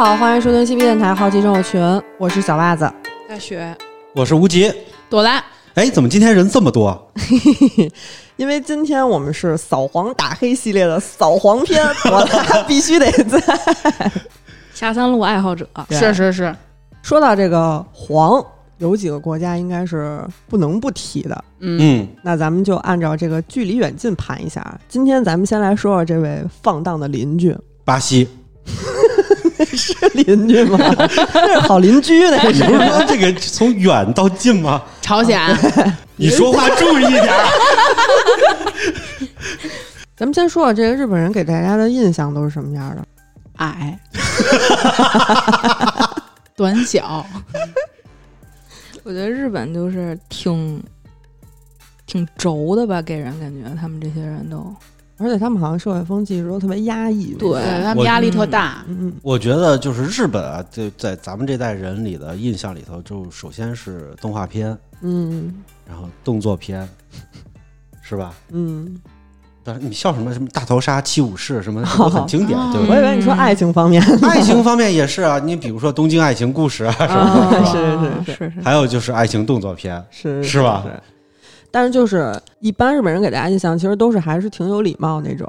好，欢迎收听西皮电台好奇症友群，我是小袜子。大雪，我是无极。朵拉，哎，怎么今天人这么多？因为今天我们是扫黄打黑系列的扫黄篇，朵拉必须得在。下三路爱好者，对是是是，说到这个黄，有几个国家应该是不能不提的。嗯，嗯，那咱们就按照这个距离远近盘一下。今天咱们先来说说这位放荡的邻居，巴西。是邻居吗？那是好邻居呢你。不是说这个 从远到近吗？朝鲜，你说话注意一点儿。咱们先说说这个日本人给大家的印象都是什么样的？矮，短小，我觉得日本就是挺挺轴的吧，给人感觉他们这些人都而且他们好像社会风气一直都特别压抑。对对他们压力特大，嗯，我觉得就是日本啊，就在咱们这代人里的印象里头，就首先是动画片，嗯然后动作片，是吧？嗯但是你笑什么？什么大逃杀、七武士什么都很 经典，哦对不对？我以为你说爱情方面。爱情方面也是啊，你比如说《东京爱情故事》啊什么啊的，是吧？是是是是还有就是爱情动作片，是是吧是但是就是一般日本人给大家印象，其实都是还是挺有礼貌那种，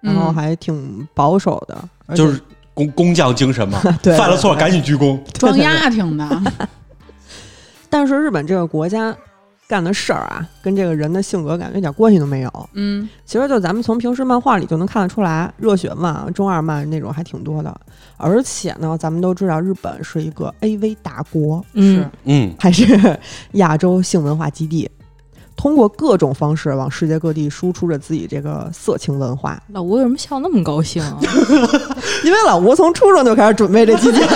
然后嗯还挺保守的，就是工工匠精神嘛。对犯了错赶紧鞠躬。装丫挺的，但是日本这个国家干的事儿啊，跟这个人的性格感觉一点关系都没有。嗯，其实就咱们从平时漫画里就能看得出来，热血漫、中二漫那种还挺多的。而且呢，咱们都知道日本是一个 AV 大国，嗯，嗯，还是亚洲性文化基地，通过各种方式往世界各地输出着自己这个色情文化。老吴为什么笑那么高兴啊？因为老吴从初中就开始准备这期节目，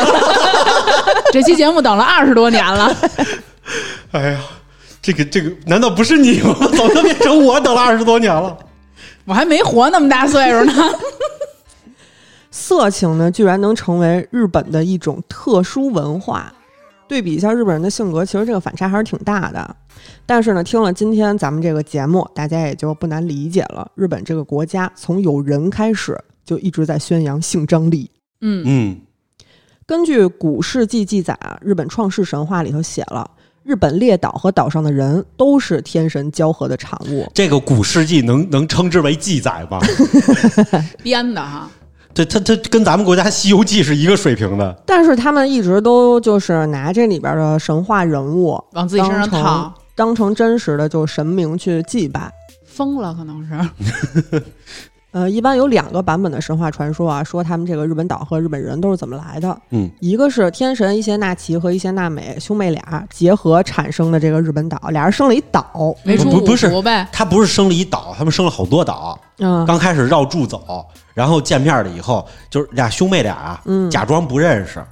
这期节目等了二十多年了，哎呀，这个这个，难道不是你吗？怎么变成我等了二十多年了？我还没活那么大岁数呢，色情呢居然能成为日本的一种特殊文化。对比一下日本人的性格，其实这个反差还是挺大的。但是呢，听了今天咱们这个节目，大家也就不难理解了。日本这个国家从有人开始就一直在宣扬性张力。嗯，嗯，根据古世纪记载啊，日本创世神话里头写了，日本列岛和岛上的人都是天神交合的产物。这个古世纪能能称之为记载吗？编的哈，对，他，他跟咱们国家《西游记》是一个水平的。但是他们一直都就是拿这里边的神话人物往自己身上套，当成真实的就神明去祭拜。疯了可能是，呃，一般有两个版本的神话传说啊，说他们这个日本岛和日本人都是怎么来的。嗯，一个是天神伊邪那岐和伊邪那美兄妹俩结合产生的这个日本岛，俩人生了一岛。没出五不不是呗，他不是生了一岛，他们生了好多岛。嗯，刚开始绕柱走，然后见面了以后，就是俩兄妹俩啊，嗯假装不认识，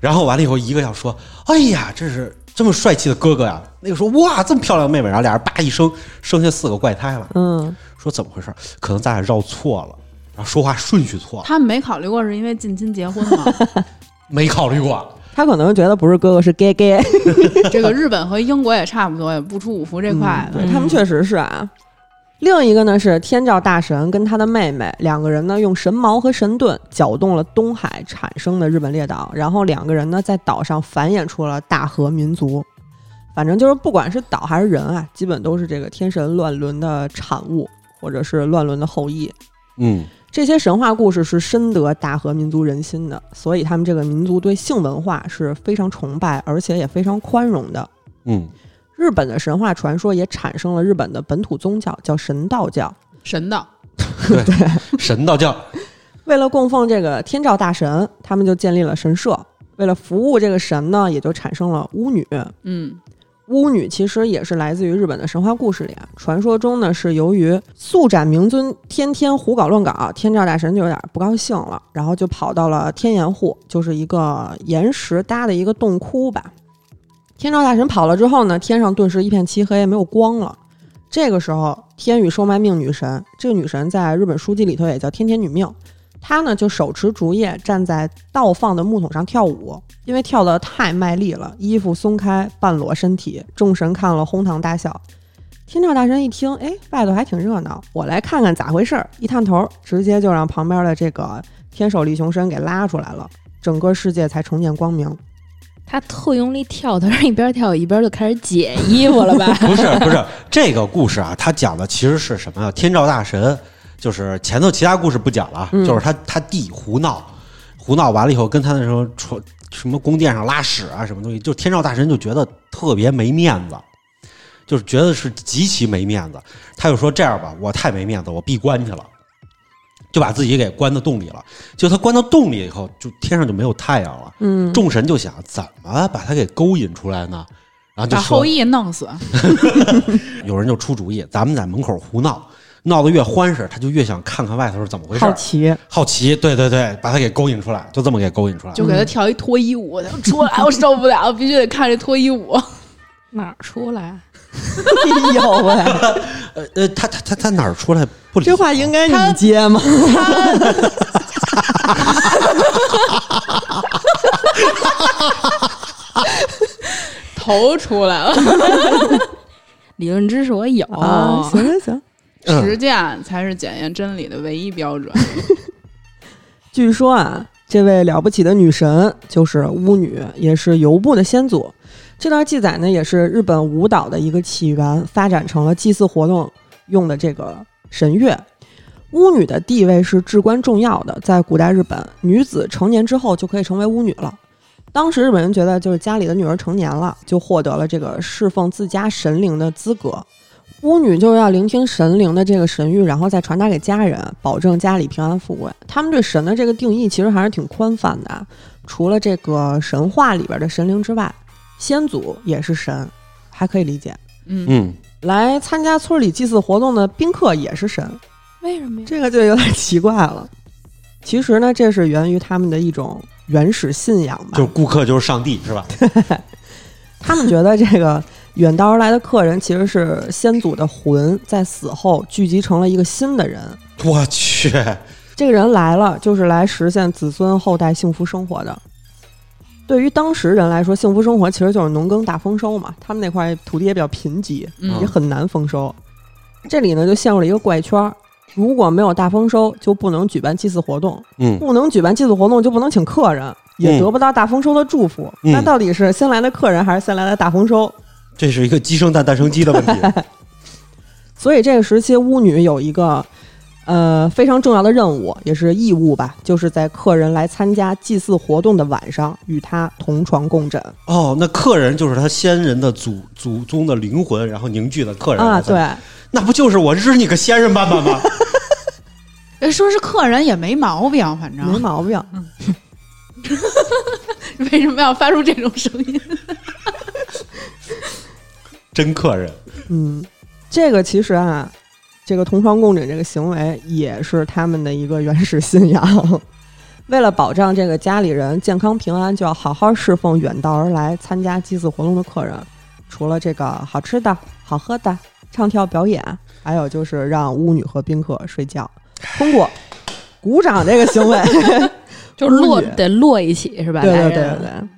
然后完了以后，一个要说：“哎呀，这是这么帅气的哥哥呀！”那个说：“哇，这么漂亮的妹妹。”然后俩人叭一生，生下四个怪胎了。嗯，说怎么回事？可能咱俩绕错了，然后说话顺序错了，他们没考虑过是因为近亲结婚吗？没考虑过。他可能觉得不是哥哥是 gay gay，这个日本和英国也差不多，也不出五福这块他们确实是啊。另一个呢是天照大神跟他的妹妹两个人呢用神矛和神盾搅动了东海产生的日本列岛，然后两个人呢在岛上繁衍出了大和民族。反正就是不管是岛还是人啊，基本都是这个天神乱伦的产物，或者是乱伦的后裔。嗯，这些神话故事是深得大和民族人心的，所以他们这个民族对性文化是非常崇拜，而且也非常宽容的。嗯，日本的神话传说也产生了日本的本土宗教，叫神道教。神道，对 神道教，为了供奉这个天照大神，他们就建立了神社。为了服务这个神呢，也就产生了巫女。嗯，巫女其实也是来自于日本的神话故事里啊。传说中呢，是由于速斩明尊天天胡搞乱搞，天照大神就有点不高兴了，然后就跑到了天岩户，就是一个岩石搭的一个洞窟吧。天照大神跑了之后呢，天上顿时一片漆黑，没有光了。这个时候，天宇收买命女神，这个女神在日本书籍里头也叫天天女命。她呢就手持竹叶，站在倒放的木桶上跳舞，因为跳得太卖力了，衣服松开，半裸身体，众神看了哄堂大笑。天照大神一听，哎，外头还挺热闹，我来看看咋回事儿。一探头，直接就让旁边的这个天守立雄神给拉出来了。整个世界才重见光明。他特用力跳，他是一边跳一边就开始解衣服了吧？不是不是，这个故事啊，他讲的其实是什么呀？天照大神，就是前头其他故事不讲了，嗯就是他他弟胡闹，胡闹完了以后，跟他那时候出什么宫殿上拉屎啊，什么东西，就天照大神就觉得特别没面子，就是觉得是极其没面子。他就说这样吧，我太没面子，我闭关去了。就把自己给关到洞里了，就他关到洞里以后，就天上就没有太阳了。嗯，众神就想怎么把他给勾引出来呢？然后就把后羿弄死，有人就出主意，咱们在门口胡闹，闹得越欢实，他就越想看看外头是怎么回事。好奇，好奇，对对对，把他给勾引出来，就这么给勾引出来。就给他跳一脱衣舞，他出来我受不了，必须得看这脱衣舞。哪儿出来？哎呦喂，呃呃，他他他他哪儿出来不理这话应该你接吗？头出来了，理论知识我有，啊，行行行。嗯实践才是检验真理的唯一标准。据说啊，这位了不起的女神就是巫女，也是游牧的先祖。这段记载呢，也是日本舞蹈的一个起源，发展成了祭祀活动用的这个神乐。巫女的地位是至关重要的，在古代日本，女子成年之后就可以成为巫女了。当时日本人觉得，就是家里的女儿成年了，就获得了这个侍奉自家神灵的资格。巫女就是要聆听神灵的这个神谕，然后再传达给家人，保证家里平安富贵。他们对神的这个定义其实还是挺宽泛的啊，除了这个神话里边的神灵之外，先祖也是神，还可以理解。嗯，嗯，来参加村里祭祀活动的宾客也是神，为什么呀？这个就有点奇怪了。其实呢，这是源于他们的一种原始信仰吧。就是顾客就是上帝是吧？他们觉得这个远道而来的客人其实是先祖的魂，在死后聚集成了一个新的人。我去，这个人来了，就是来实现子孙后代幸福生活的。对于当时人来说，幸福生活其实就是农耕大丰收嘛。他们那块土地也比较贫瘠，嗯也很难丰收。这里呢就陷入了一个怪圈儿：如果没有大丰收，就不能举办祭祀活动；嗯，不能举办祭祀活动，就不能请客人，也嗯得不到大丰收的祝福。嗯那到底是先来的客人，还是先来的大丰收？这是一个鸡生蛋，蛋生鸡的问题。所以这个时期，巫女有一个呃非常重要的任务，也是义务吧，就是在客人来参加祭祀活动的晚上，与他同床共枕哦，那客人就是他先人的祖祖宗的灵魂，然后凝聚的客人啊。对，那不就是我日你个先人爸爸吗？哎说是客人也没毛病，反正没毛病。为什么要发出这种声音？真客人，嗯，这个其实啊，这个同床共枕这个行为也是他们的一个原始信仰。为了保障这个家里人健康平安，就要好好侍奉远道而来参加祭祀活动的客人。除了这个好吃的好喝的、唱跳表演，还有就是让巫女和宾客睡觉。通过鼓掌这个行为，就是摞得落一起是吧？对对对对对，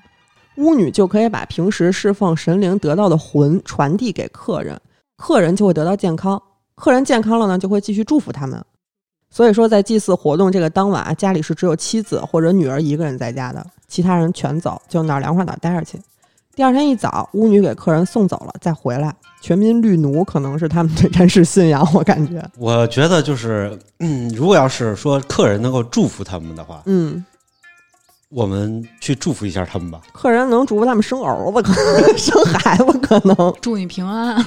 巫女就可以把平时侍奉神灵得到的魂传递给客人，客人就会得到健康，客人健康了呢，就会继续祝福他们。所以说，在祭祀活动这个当晚，家里是只有妻子或者女儿一个人在家的，其他人全走，就哪儿凉快哪儿待着去。第二天一早，巫女给客人送走了，再回来，全民绿奴可能是他们的原始信仰，我感觉。我觉得就是，嗯，如果要是说客人能够祝福他们的话，嗯，我们去祝福一下他们吧。客人能祝福他们生儿子，可能 生孩子可能。祝你平安。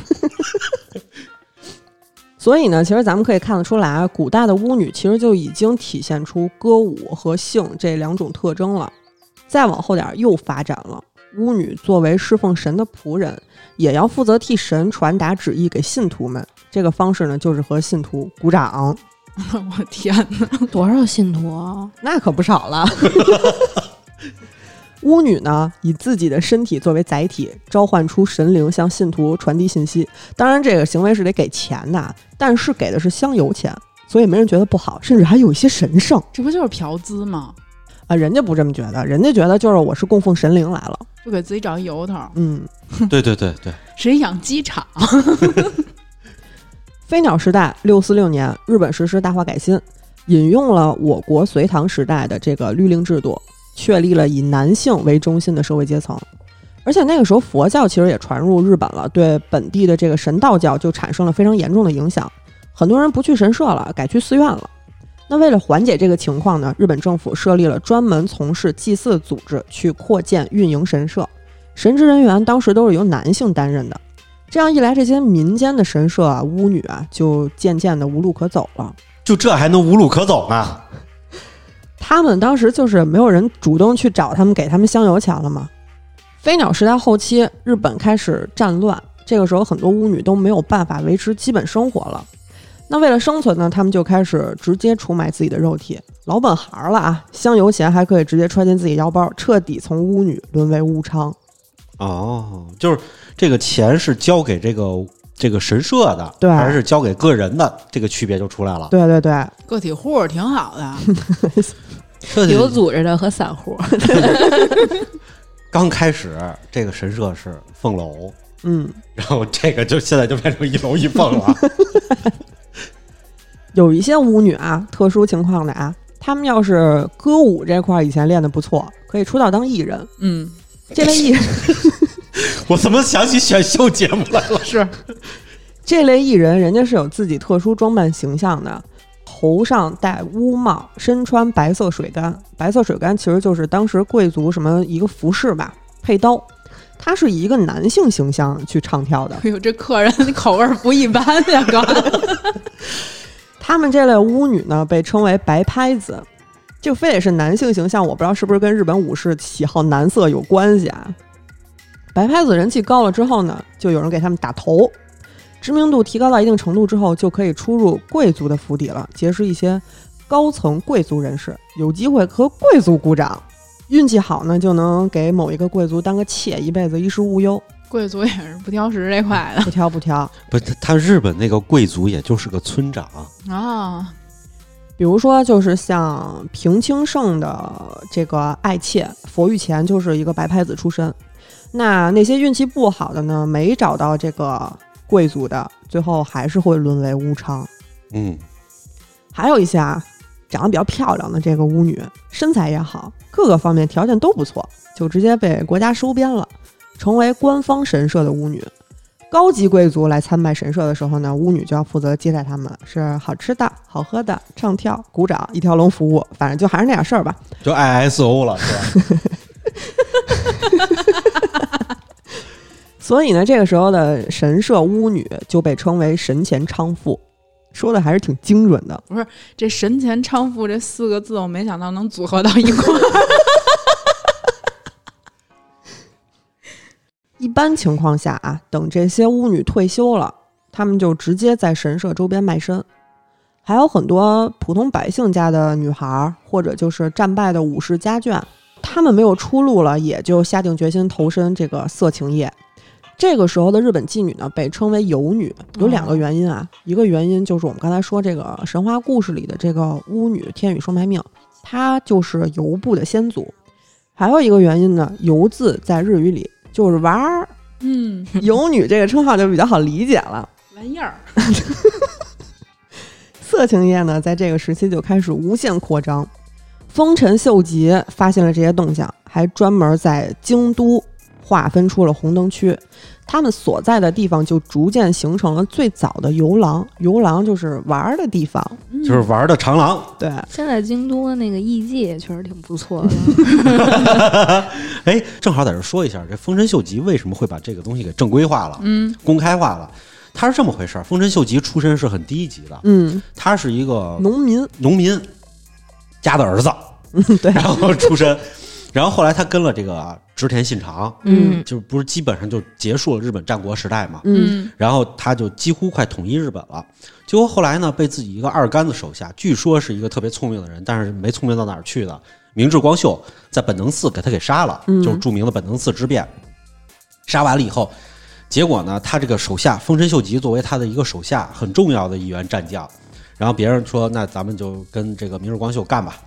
所以呢，其实咱们可以看得出来啊，古代的巫女其实就已经体现出歌舞和性这两种特征了。再往后点儿又发展了，巫女作为侍奉神的仆人，也要负责替神传达旨意给信徒们。这个方式呢，就是和信徒鼓掌，我天哪！多少信徒啊？那可不少了。巫女呢，以自己的身体作为载体，召唤出神灵向信徒传递信息。当然，这个行为是得给钱的，但是给的是香油钱，所以没人觉得不好，甚至还有一些神圣这不就是嫖资吗？啊。人家不这么觉得，人家觉得就是我是供奉神灵来了。就给自己找一由头。嗯，对对对对，谁养鸡场？飞鸟时代六四六年，日本实施大化改新，引用了我国隋唐时代的这个律令制度。确立了以男性为中心的社会阶层。而且那个时候佛教其实也传入日本了，对本地的这个神道教就产生了非常严重的影响，很多人不去神社了，改去寺院了。那为了缓解这个情况呢，日本政府设立了专门从事祭祀的组织，去扩建运营神社，神职人员当时都是由男性担任的。这样一来，这些民间的神社啊、巫女啊，就渐渐的无路可走了。就这还能无路可走呢？他们当时就是没有人主动去找他们，给他们香油钱了吗？飞鸟时代后期，日本开始战乱，这个时候很多巫女都没有办法维持基本生活了。那为了生存呢，他们就开始直接出卖自己的肉体，老本行了啊！香油钱还可以直接揣进自己腰包，彻底从巫女沦为巫娼。哦，就是这个钱是交给这个这个神社的，对还是交给个人的，这个区别就出来了。对对对，个体户挺好的，这有组织的和散户，刚开始这个神社是凤楼，嗯，然后这个就现在就变成一楼一凤了。有一些舞女啊，特殊情况的啊，她们要是歌舞这块儿以前练的不错，可以出道当艺人。嗯，这类艺人，我怎么想起选秀节目来了？是这类艺人，人家是有自己特殊装扮形象的，头上戴乌帽，身穿白色水干。白色水干其实就是当时贵族什么一个服饰吧，佩刀。他是以一个男性形象去唱跳的。哎呦，这客人口味儿不一般呀，哥。他们这类巫女呢，被称为白拍子。这个非得是男性形象，我不知道是不是跟日本武士喜好男色有关系啊？白拍子人气高了之后呢，就有人给他们打头，知名度提高到一定程度之后，就可以出入贵族的府邸了，结识一些高层贵族人士，有机会和贵族鼓掌。运气好呢，就能给某一个贵族当个妾，一辈子衣食无忧，贵族也是不挑食这块的不挑不挑。不，他他日本那个贵族也就是个村长，的啊。比如说，就是像平清盛的这个爱妾佛玉前，就是一个白拍子出身。那那些运气不好的呢，没找到这个贵族的，最后还是会沦为巫娼。嗯，还有一些啊，长得比较漂亮的这个巫女，身材也好，各个方面条件都不错，就直接被国家收编了，成为官方神社的巫女。高级贵族来参拜神社的时候呢，巫女就要负责接待他们，是好吃的、好喝的、唱跳、鼓掌，一条龙服务。反正就还是那点事儿吧。就 ISO 了，是吧？所以呢，这个时候的神社巫女就被称为神前娼妇，说的还是挺精准的。不是这“神前娼妇”这四个字，我没想到能组合到一块儿。一般情况下啊，等这些巫女退休了，她们就直接在神社周边卖身。还有很多普通百姓家的女孩，或者就是战败的武士家眷，她们没有出路了，也就下定决心投身这个色情业。这个时候的日本妓女呢，被称为游女，有两个原因啊。一个原因就是我们刚才说这个神话故事里的这个巫女天宇双白命，她就是游部的先祖。还有一个原因呢，游字在日语里就是玩儿，嗯，游女这个称号就比较好理解了。玩意儿。色情业呢，在这个时期就开始无限扩张。丰臣秀吉发现了这些动向，还专门在京都划分出了红灯区，他们所在的地方就逐渐形成了最早的游廊。游廊就是玩儿的地方，嗯就是玩的长廊。对，现在京都那个艺伎也确实挺不错的。哎，正好在这说一下，这丰臣秀吉为什么会把这个东西给正规化了、嗯公开化了？他是这么回事儿。丰臣秀吉出身是很低级的，嗯，他是一个农民，农民家的儿子，对，然后出身，然后后来他跟了这个织田信长，嗯就不是基本上就结束了日本战国时代嘛。嗯然后他就几乎快统一日本了。结果后来呢，被自己一个二杆子手下，据说是一个特别聪明的人，但是没聪明到哪儿去的。明智光秀在本能寺给他给杀了，嗯就是著名的本能寺之变。杀完了以后，结果呢，他这个手下丰臣秀吉作为他的一个手下，很重要的一员战将。然后别人说，那咱们就跟这个明智光秀干吧，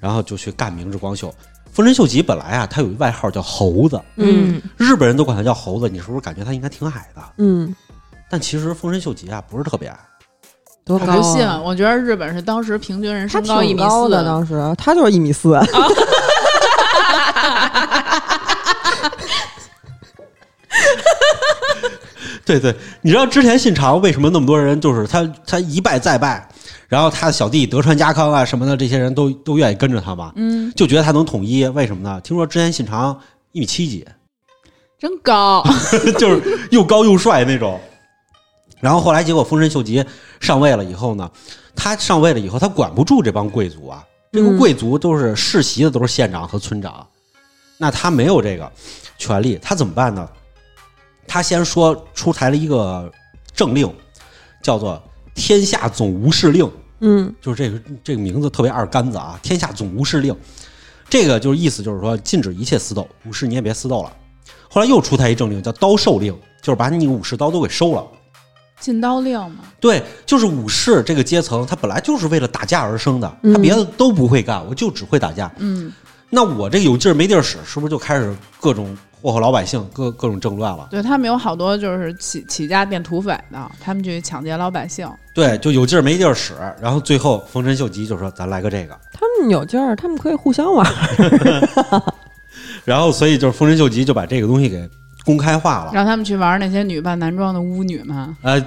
然后就去干明智光秀。丰臣秀吉本来啊，他有一外号叫猴子。嗯。日本人都管他叫猴子，你是不是感觉他应该挺矮的？嗯。但其实丰臣秀吉啊，不是特别矮。多高？不信，我觉得日本是当时平均人身高一米四的，当时他就是一米四。哈哈哈。对对，你知道之前信长为什么那么多人，就是他他一败再败。然后他的小弟德川家康啊什么的这些人都都愿意跟着他嘛？嗯，就觉得他能统一，为什么呢？听说之前信长一米七几，真高，就是又高又帅那种。然后后来结果丰臣秀吉上位了以后呢，他上位了以后，他管不住这帮贵族啊，这个嗯贵族都是世袭的，都是县长和村长，那他没有这个权利，他怎么办呢？他先说出台了一个政令，叫做“天下总无事令”，嗯就是这个这个名字特别二杆子啊，“天下总无事令”，这个就是意思就是说禁止一切私斗，武士你也别私斗了。后来又出台一政令，叫“刀授令”，就是把你武士刀都给收了。禁刀令嘛，对，就是武士这个阶层，他本来就是为了打架而生的，他嗯别的都不会干，我就只会打架。嗯，那我这有劲儿没地儿使，是不是就开始各种祸祸老百姓，各各种政乱了？对他们有好多就是起起家变土匪的，他们去抢劫老百姓，对，就有劲儿没地儿使。然后最后丰臣秀吉就说：“咱来个这个。他们有劲儿，他们可以互相玩儿。”然后所以就是丰臣秀吉就把这个东西给公开化了。让他们去玩那些女扮男装的巫女们。呃，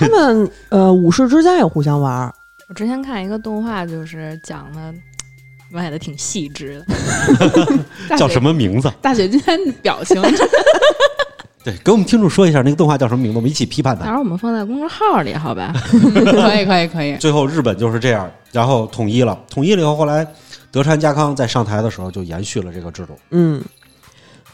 他们呃武士之间也互相玩儿。我之前看一个动画，就是讲的，卖的挺细致的。叫什么名字？大雪今天表情，对，给我们听众说一下那个动画叫什么名字，我们一起批判它。到时候我们放在公众号里，好吧？可以可以可以，最后日本就是这样，然后统一了，统一了以后，后来德川家康在上台的时候就延续了这个制度。嗯，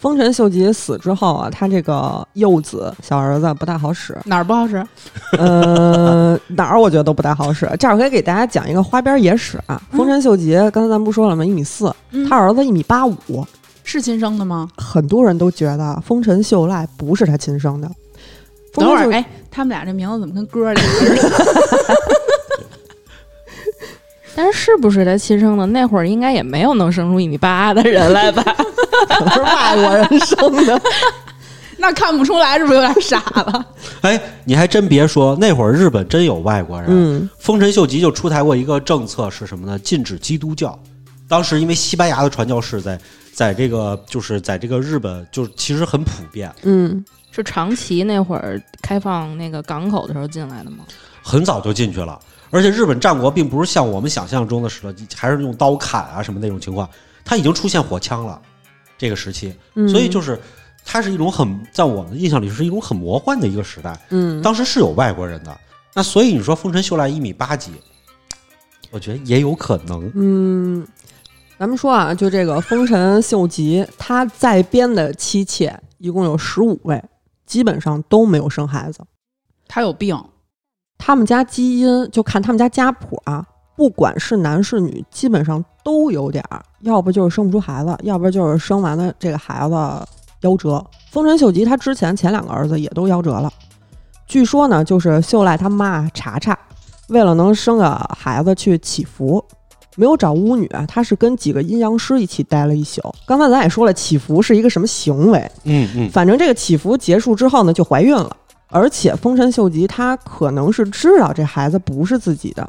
丰臣秀吉死之后啊，他这个幼子小儿子不太好使，哪儿不好使？呃，哪儿我觉得都不太好使。这儿可以给大家讲一个花边野史啊。丰臣秀吉刚才咱不说了吗？一米四，嗯他儿子一米八五，是亲生的吗？很多人都觉得丰臣秀赖不是他亲生的。等会儿，哎，他们俩这名字怎么跟歌里似的？但是是不是他亲生的？那会儿应该也没有能生出一米八的人来吧？可能是外国人生的。那看不出来，是不是有点傻了？哎，你还真别说，那会儿日本真有外国人。嗯丰臣秀吉就出台过一个政策是什么呢？禁止基督教。当时因为西班牙的传教士在在这个就是在这个日本就是其实很普遍，嗯是长崎那会儿开放那个港口的时候进来的吗？很早就进去了。而且日本战国并不是像我们想象中的似的，还是用刀砍啊什么那种情况，它已经出现火枪了。这个时期，嗯，所以就是它是一种很在我们的印象里是一种很魔幻的一个时代。嗯，当时是有外国人的，那所以你说丰臣秀赖一米八几，我觉得也有可能。嗯，咱们说啊，就这个丰臣秀吉，他在编的妻妾一共有十五位，基本上都没有生孩子。他有病，他们家基因就看他们家家谱啊，不管是男是女，基本上都有点儿，要不就是生不出孩子，要不就是生完了这个孩子夭折。丰臣秀吉他之前前两个儿子也都夭折了，据说呢，就是秀赖他妈查查为了能生个孩子去祈福，没有找巫女，他是跟几个阴阳师一起待了一宿。刚才咱也说了，祈福是一个什么行为，嗯嗯，反正这个祈福结束之后呢，就怀孕了。而且丰臣秀吉他可能是知道这孩子不是自己的，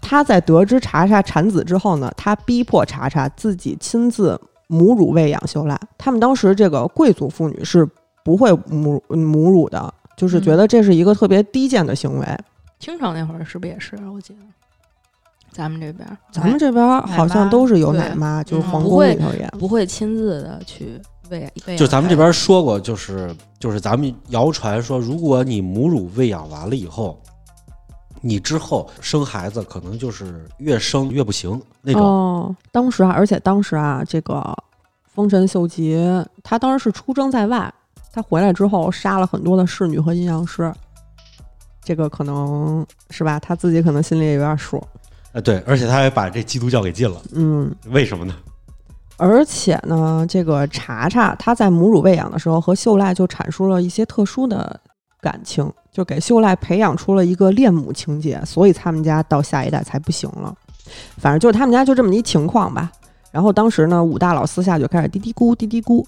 他在得知查查产子之后呢，他逼迫查查自己亲自母乳喂养秀赖。他们当时这个贵族妇女是不会母母乳的，就是觉得这是一个特别低贱的行为。清朝那会儿是不是也是？我记得咱们这边儿咱们这边儿好像都是有奶妈，就是皇宫里头也。不会亲自的去喂喂养就咱们这边说过，就是就是咱们谣传说，如果你母乳喂养完了以后，你之后生孩子可能就是越生越不行那种。哦，当时啊，而且当时啊，这个丰臣秀吉他当时是出征在外，他回来之后杀了很多的侍女和阴阳师，这个可能是吧？他自己可能心里也有点数。呃，对，而且他还把这基督教给禁了，嗯，为什么呢？而且呢，这个查查他在母乳喂养的时候和秀赖就阐述了一些特殊的感情，就给秀赖培养出了一个恋母情节，所以他们家到下一代才不行了。反正就是他们家就这么一情况吧。然后当时呢，武大佬私下就开始嘀嘀咕嘀嘀咕。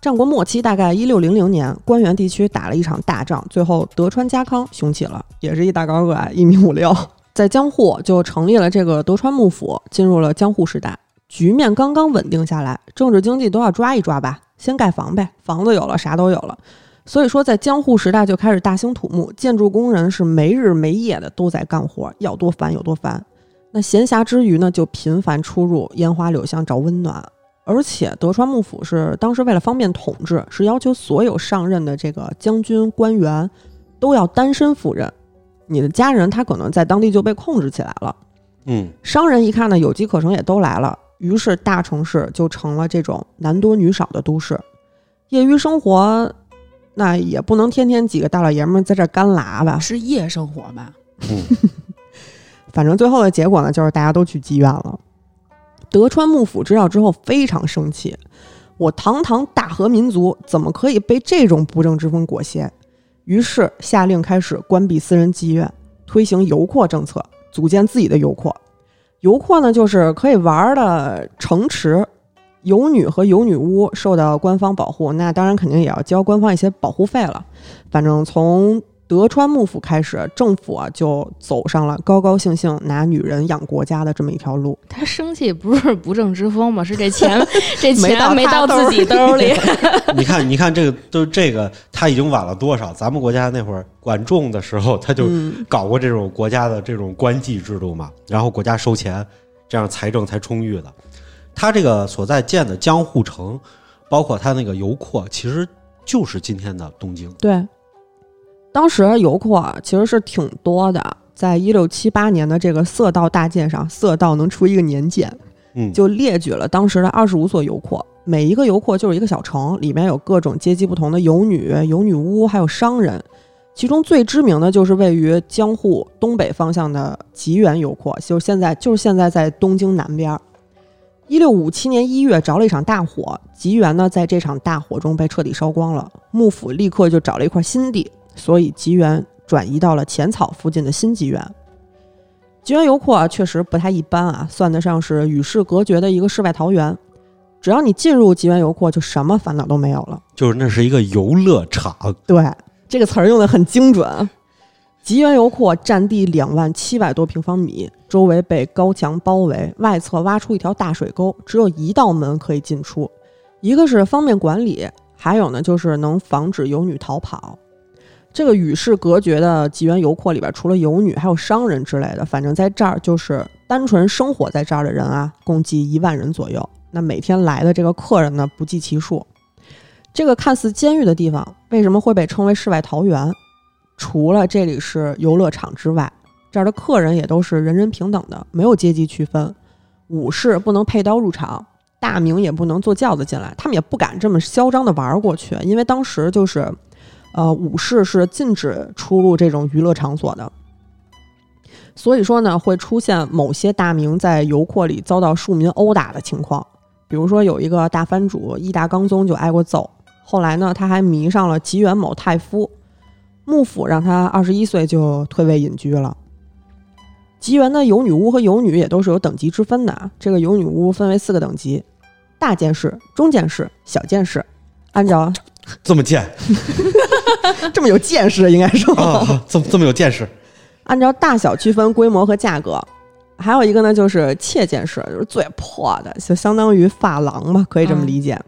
战国末期，大概一六零零年，关原地区打了一场大仗，最后德川家康雄起了，也是一大高个矮，一米五六，在江户就成立了这个德川幕府，进入了江户时代。局面刚刚稳定下来，政治经济都要抓一抓吧，先盖房呗，房子有了，啥都有了。所以说，在江户时代就开始大兴土木，建筑工人是没日没夜的都在干活，要多烦有多烦。那闲暇之余呢，就频繁出入烟花柳巷找温暖。而且德川幕府是当时为了方便统治，是要求所有上任的这个将军官员都要单身赴任。你的家人他可能在当地就被控制起来了。嗯，商人一看呢，有机可乘，也都来了，于是大城市就成了这种男多女少的都市。业余生活，那也不能天天几个大老爷们儿在这儿干拉吧。是夜生活吧？反正最后的结果呢，就是大家都去妓院了。德川幕府知道之后非常生气，我堂堂大和民族怎么可以被这种不正之风裹挟？于是下令开始关闭私人妓院，推行游廓政策，组建自己的游廓。游客呢，就是可以玩的城池，游女和游女巫受到官方保护，那当然肯定也要交官方一些保护费了。反正从德川幕府开始，政府啊就走上了高高兴兴拿女人养国家的这么一条路。他生气不是不正之风吗？是这钱 这没到钱没到自己兜里。你看，你看这个都这个，他已经晚了多少？咱们国家那会儿管仲的时候，他就嗯，搞过这种国家的这种官妓制度嘛，然后国家收钱，这样财政才充裕的。他这个所在建的江户城，包括他那个游廓，其实就是今天的东京。对。当时游廓啊其实是挺多的，在一六七八年的这个色道大鉴上，色道能出一个年鉴，嗯，就列举了当时的二十五所游廓，每一个游廓就是一个小城，里面有各种阶级不同的游女、游女巫，还有商人。其中最知名的就是位于江户东北方向的吉原游廓，就是现在就是现在在东京南边。一六五七年一月着了一场大火，吉原呢在这场大火中被彻底烧光了，幕府立刻就找了一块新地，所以吉原转移到了浅草附近的新吉原。吉原油库啊，确实不太一般啊，算得上是与世隔绝的一个世外桃源。只要你进入吉原油库，就什么烦恼都没有了。就是那是一个游乐场。对，这个词儿用的很精准。吉原油库占地两万七百多平方米，周围被高墙包围，外侧挖出一条大水沟，只有一道门可以进出，一个是方便管理，还有呢就是能防止游女逃跑。这个与世隔绝的吉原游廓里边，除了游女，还有商人之类的，反正在这儿就是单纯生活在这儿的人啊，共计一万人左右。那每天来的这个客人呢，不计其数。这个看似监狱的地方，为什么会被称为世外桃源？除了这里是游乐场之外，这儿的客人也都是人人平等的，没有阶级区分。武士不能佩刀入场，大名也不能坐轿子进来，他们也不敢这么嚣张的玩过去，因为当时就是，呃，武士是禁止出入这种娱乐场所的。所以说呢，会出现某些大名在游廓里遭到庶民殴打的情况。比如说有一个大藩主伊达刚宗就挨过揍，后来呢，他还迷上了吉原某太夫，幕府让他二十一岁就退位隐居了。吉原的游女巫和游女也都是有等级之分的啊。这个游女巫分为四个等级：大剑士、中剑士、小剑士。按照这么贱 这么有见识，应该说，啊，这么这么有见识。按照大小区分规模和价格。还有一个呢，就是妾监室，就是最破的，就相当于发廊吧，可以这么理解。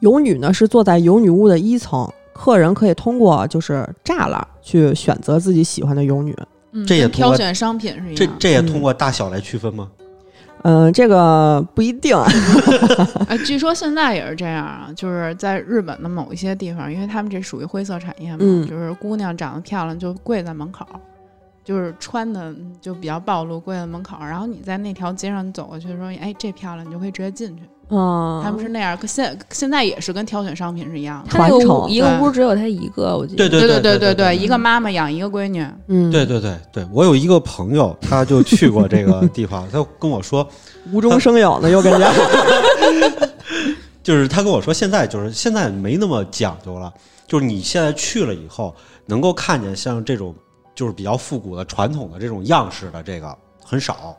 游女呢是坐在游女屋的一层，客人可以通过就是栅栏去选择自己喜欢的游女。嗯这也通过挑选商品是一样。这这也通过大小来区分吗？嗯、这个不一定。哎，据说现在也是这样啊，就是在日本的某一些地方，因为他们这属于灰色产业嘛，嗯就是姑娘长得漂亮就跪在门口，就是穿的嗯就比较暴露，跪在门口，然后你在那条街上你走过去说，哎，这漂亮，你就可以直接进去。嗯，他们是那样，可现现在也是跟挑选商品是一样的。他那个屋一个屋只有他一个，我记得。对对对对对对，一个妈妈养一个闺女，嗯，对对对对，我有一个朋友，他就去过这个地方，他跟我说，无中生有呢，又跟着。就是他跟我说，现在就是现在没那么讲究了，就是你现在去了以后，能够看见像这种就是比较复古的传统的这种样式的这个很少，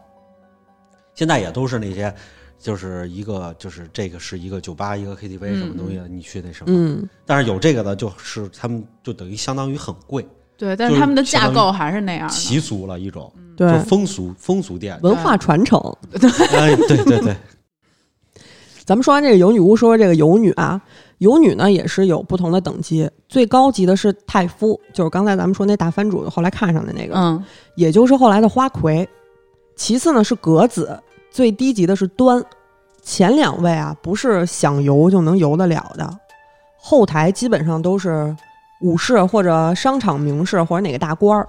现在也都是那些。就是一个，就是这个是一个酒吧，一个 KTV 什么东西的，你去那什么。嗯，但是有这个的，就是他们就等于相当于很贵，对，但是是他们的架构还是那样。习俗了一种，对就，风俗风俗店。文化传承。对，对对对，咱们说完这个有女巫，说说这个有女啊，游女呢也是有不同的等级，最高级的是太夫，就是刚才咱们说那大藩主后来看上的那个，嗯，也就是后来的花魁。其次呢是格子，最低级的是端。前两位啊不是想游就能游得了的，后台基本上都是武士或者商场名士或者哪个大官儿。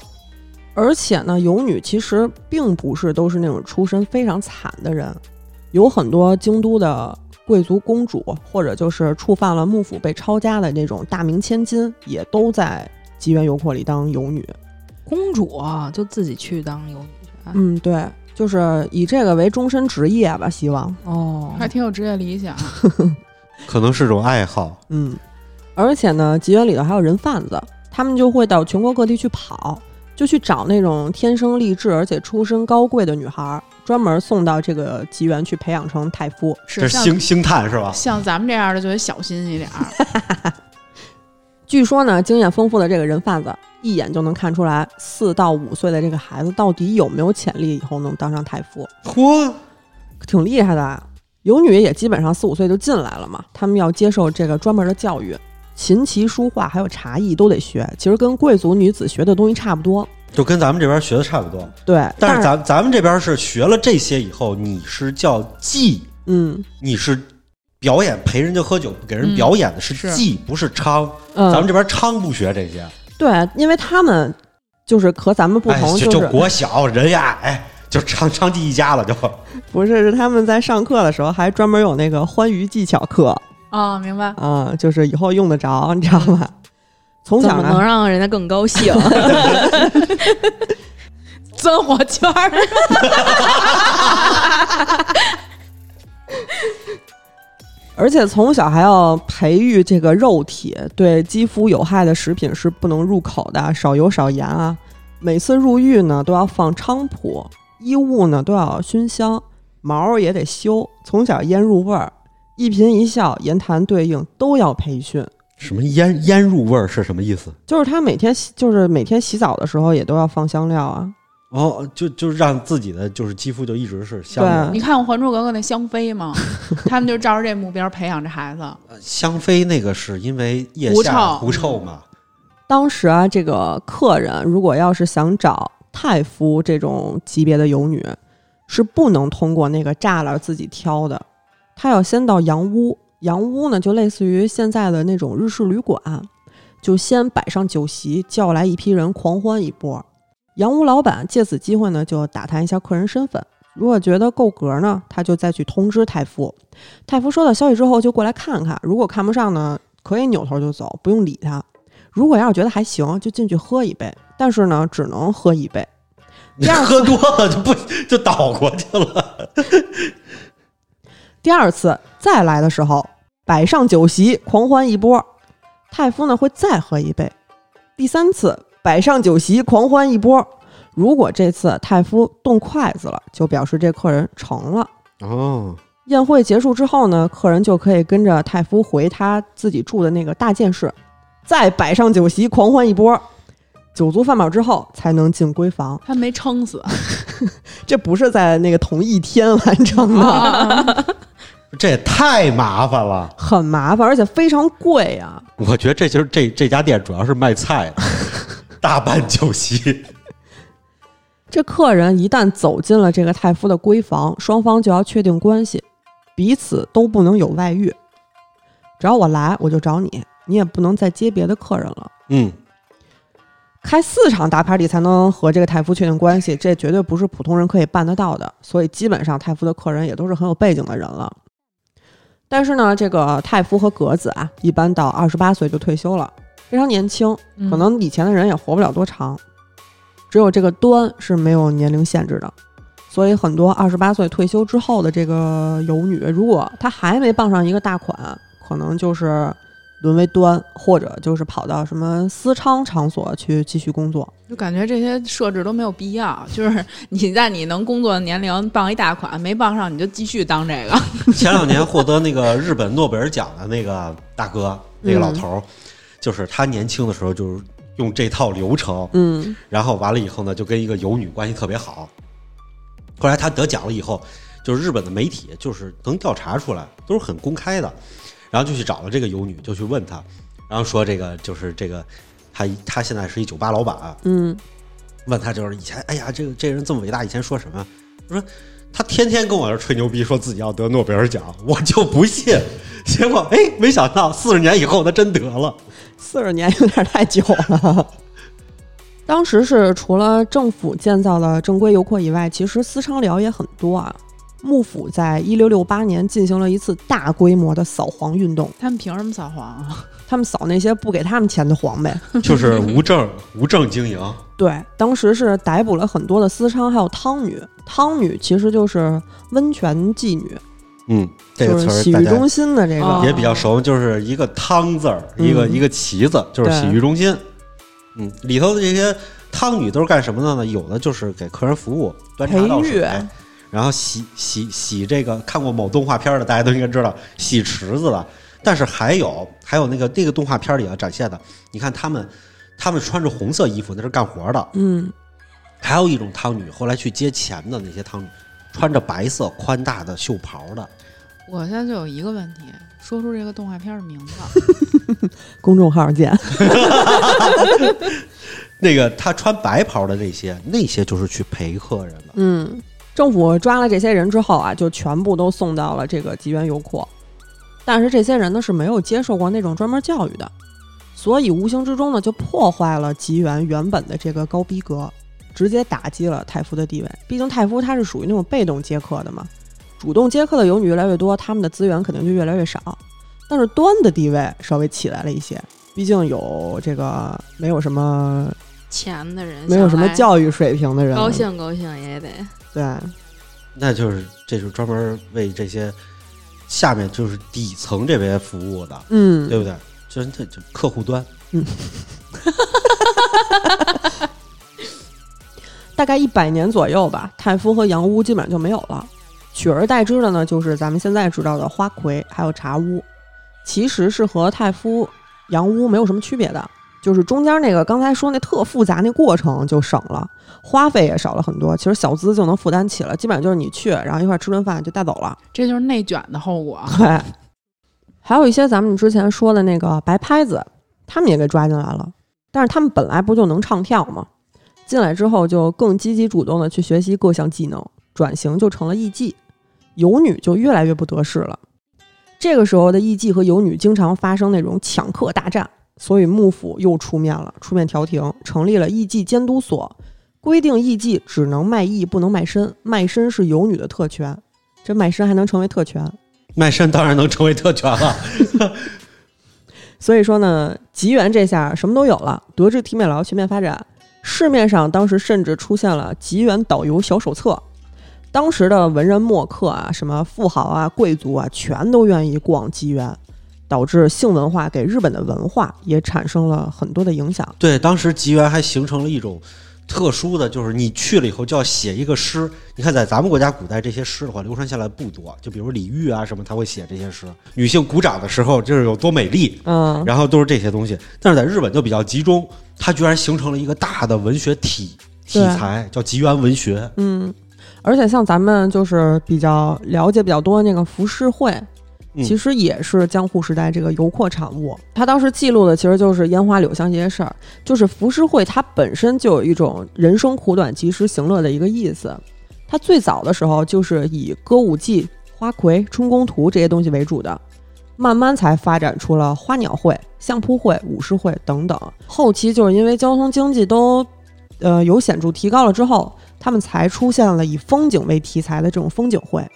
而且呢，游女其实并不是都是那种出身非常惨的人，有很多京都的贵族公主，或者就是触犯了幕府被抄家的那种大明千金，也都在吉原游廓里当游女。公主啊就自己去当游女去啊。嗯，对，就是以这个为终身职业吧，希望。哦，还挺有职业理想。可能是种爱好。嗯，而且呢，吉原里头还有人贩子，他们就会到全国各地去跑，就去找那种天生丽质而且出身高贵的女孩儿，专门送到这个吉原去培养成太夫。是星星探是吧？像咱们这样的就得小心一点儿。据说呢，经验丰富的这个人贩子一眼就能看出来，四到五岁的这个孩子到底有没有潜力，以后能当上太夫，嚯，挺厉害的啊。有女也基本上四五岁就进来了嘛，他们要接受这个专门的教育，琴棋书画还有茶艺都得学，其实跟贵族女子学的东西差不多。就跟咱们这边学的差不多。对，但是咱咱们这边是学了这些以后，你是叫技，嗯你是表演陪人家喝酒给人嗯表演的是是技，不是娼。嗯，咱们这边娼不学这些，对，因为他们就是和咱们不同，哎、就是就国小人呀，哎，就娼娼妓一家了就。不是是他们在上课的时候还专门有那个欢愉技巧课啊，明白。啊、就是以后用得着，你知道吗？从怎么能，让人家更高兴？钻火圈儿，而且从小还要培育这个肉体，对肌肤有害的食品是不能入口的，少油少盐啊。每次入浴呢都要放菖蒲，衣物呢都要熏香，毛儿也得修，从小腌入味儿，一颦一笑、言谈对应都要培训。什么腌腌入味儿是什么意思？就是他每天洗，就是每天洗澡的时候也都要放香料啊。哦，就就让自己的就是肌肤就一直是香的。对你看过《还珠格格》那香妃吗？他们就照着这目标培养这孩子。呃香妃那个是因为腋下狐臭狐臭嘛，当时啊，这个客人如果要是想找太夫这种级别的游女，是不能通过那个栅栏自己挑的，他要先到洋屋。洋屋呢，就类似于现在的那种日式旅馆，就先摆上酒席，叫来一批人狂欢一波。洋屋老板借此机会呢，就打探一下客人身份。如果觉得够格呢，他就再去通知太夫。太夫收到消息之后，就过来看看。如果看不上呢，可以扭头就走，不用理他。如果要是觉得还行，就进去喝一杯，但是呢，只能喝一杯。你喝多了就不就倒过去了。第二次再来的时候，摆上酒席，狂欢一波。太夫呢会再喝一杯。第三次摆上酒席，狂欢一波。如果这次太夫动筷子了，就表示这客人成了。哦，宴会结束之后呢，客人就可以跟着太夫回他自己住的那个大件室，再摆上酒席，狂欢一波。酒足饭饱之后才能进闺房，他没撑死，这不是在那个同一天完成的，啊这也太麻烦了。很麻烦，而且非常贵啊。我觉得这就是这这家店主要是卖菜的，大办酒席。这客人一旦走进了这个太夫的闺房，双方就要确定关系，彼此都不能有外遇。只要我来，我就找你，你也不能再接别的客人了。嗯，开四场大 party 才能和这个太夫确定关系，这绝对不是普通人可以办得到的。所以基本上太夫的客人也都是很有背景的人了。但是呢，这个泰夫和格子啊，一般到二十八岁就退休了，非常年轻，嗯可能以前的人也活不了多长。只有这个端是没有年龄限制的，所以很多二十八岁退休之后的这个游女，如果她还没傍上一个大款，可能就是沦为端，或者就是跑到什么私娼场所去继续工作。就感觉这些设置都没有必要。就是你在你能工作的年龄傍一大款，没傍上你就继续当这个。前两年获得那个日本诺贝尔奖的那个大哥，那个老头儿，就是他年轻的时候就是用这套流程，嗯然后完了以后呢，就跟一个游女关系特别好。后来他得奖了以后，就是日本的媒体就是能调查出来，都是很公开的。然后就去找了这个游女，就去问她，然后说这个就是这个她她现在是一酒吧老板，嗯，问她就是以前，哎呀，这个这人这么伟大，以前说什么？我说他天天跟我这吹牛逼，说自己要得诺贝尔奖，我就不信。结果哎，没想到四十年以后他真得了。四十年有点太久了。当时是除了政府建造的正规油库以外，其实私娼寮也很多啊。幕府在一六六八年进行了一次大规模的扫黄运动，他们凭什么扫黄啊？他们扫那些不给他们钱的黄呗。就是无证无证经营。对，当时是逮捕了很多的私娼，还有汤女。汤女其实就是温泉妓女，嗯，这个就是词儿大家洗浴中心的这个。哦也比较熟，就是一个汤字儿，一个嗯一个旗子，就是洗浴中心。嗯，里头的这些汤女都是干什么的呢？有的就是给客人服务，端茶倒水然后洗洗洗这个。看过某动画片的，大家都应该知道洗池子的。但是还有还有那个那个动画片里啊展现的，你看他们他们穿着红色衣服，那是干活的。嗯，还有一种汤女，后来去接钱的那些汤女，穿着白色宽大的袖袍的。我现在就有一个问题，说出这个动画片的名字。公众号见。那个他穿白袍的那些，那些就是去陪客人的。嗯，政府抓了这些人之后啊，就全部都送到了这个吉原油库。但是这些人呢是没有接受过那种专门教育的，所以无形之中呢就破坏了吉原原本的这个高逼格，直接打击了太夫的地位。毕竟太夫他是属于那种被动接客的嘛，主动接客的游女越来越多，他们的资源肯定就越来越少。但是端的地位稍微起来了一些，毕竟有这个没有什么钱的人没有什么教育水平的人，高兴高兴也得对。那就是这是专门为这些下面就是底层这边服务的，嗯，对不对？就是这就客户端，嗯大概一百年左右吧，泰夫和洋屋基本上就没有了，取而代之的呢，就是咱们现在知道的花魁还有茶屋，其实是和泰夫、洋屋没有什么区别的，就是中间那个刚才说那特复杂那过程就省了，花费也少了很多，其实小资就能负担起了，基本上就是你去，然后一块儿吃顿饭就带走了。这就是内卷的后果。对，还有一些咱们之前说的那个白拍子，他们也给抓进来了。但是他们本来不就能唱跳吗？进来之后就更积极主动的去学习各项技能，转型就成了艺妓，游女就越来越不得势了。这个时候的艺妓和游女经常发生那种抢客大战，所以幕府又出面了，出面调停，成立了艺妓监督所，规定艺妓只能卖艺，不能卖身，卖身是游女的特权。这卖身还能成为特权，卖身当然能成为特权了。所以说呢，吉原这下什么都有了，德智体美劳全面发展。市面上当时甚至出现了吉原导游小手册，当时的文人墨客啊，什么富豪啊、贵族啊，全都愿意逛吉原，导致性文化给日本的文化也产生了很多的影响。对，当时吉原还形成了一种特殊的，就是你去了以后就要写一个诗。你看，在咱们国家古代这些诗的话，流传下来不多，就比如李煜啊什么，他会写这些诗。女性鼓掌的时候就是有多美丽，嗯，然后都是这些东西。但是在日本就比较集中，它居然形成了一个大的文学体题对材，叫吉原文学。嗯，而且像咱们就是比较了解比较多那个浮世绘，嗯其实也是江户时代这个油阔产物。它当时记录的其实就是烟花柳香这些事儿，就是浮世绘它本身就有一种人生苦短、及时行乐的一个意思。它最早的时候就是以歌舞伎、花魁、春宫图这些东西为主的。慢慢才发展出了花鸟会、相扑会、武士会等等。后期就是因为交通经济都，呃有显著提高了之后，他们才出现了以风景为题材的这种风景会。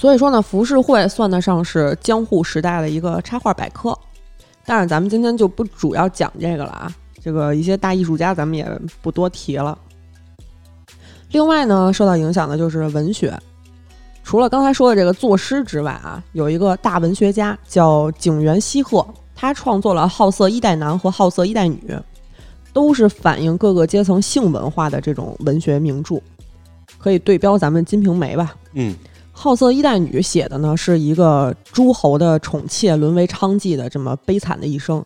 所以说呢，浮世绘算得上是江户时代的一个插画百科。但是咱们今天就不主要讲这个了啊，这个一些大艺术家咱们也不多提了。另外呢，受到影响的就是文学。除了刚才说的这个作诗之外啊，有一个大文学家叫井原西鹤，他创作了《好色一代男》和《好色一代女》，都是反映各个阶层性文化的这种文学名著，可以对标咱们《金瓶梅》吧。嗯，《好色一代女》写的呢是一个诸侯的宠妾沦为娼妓的这么悲惨的一生。《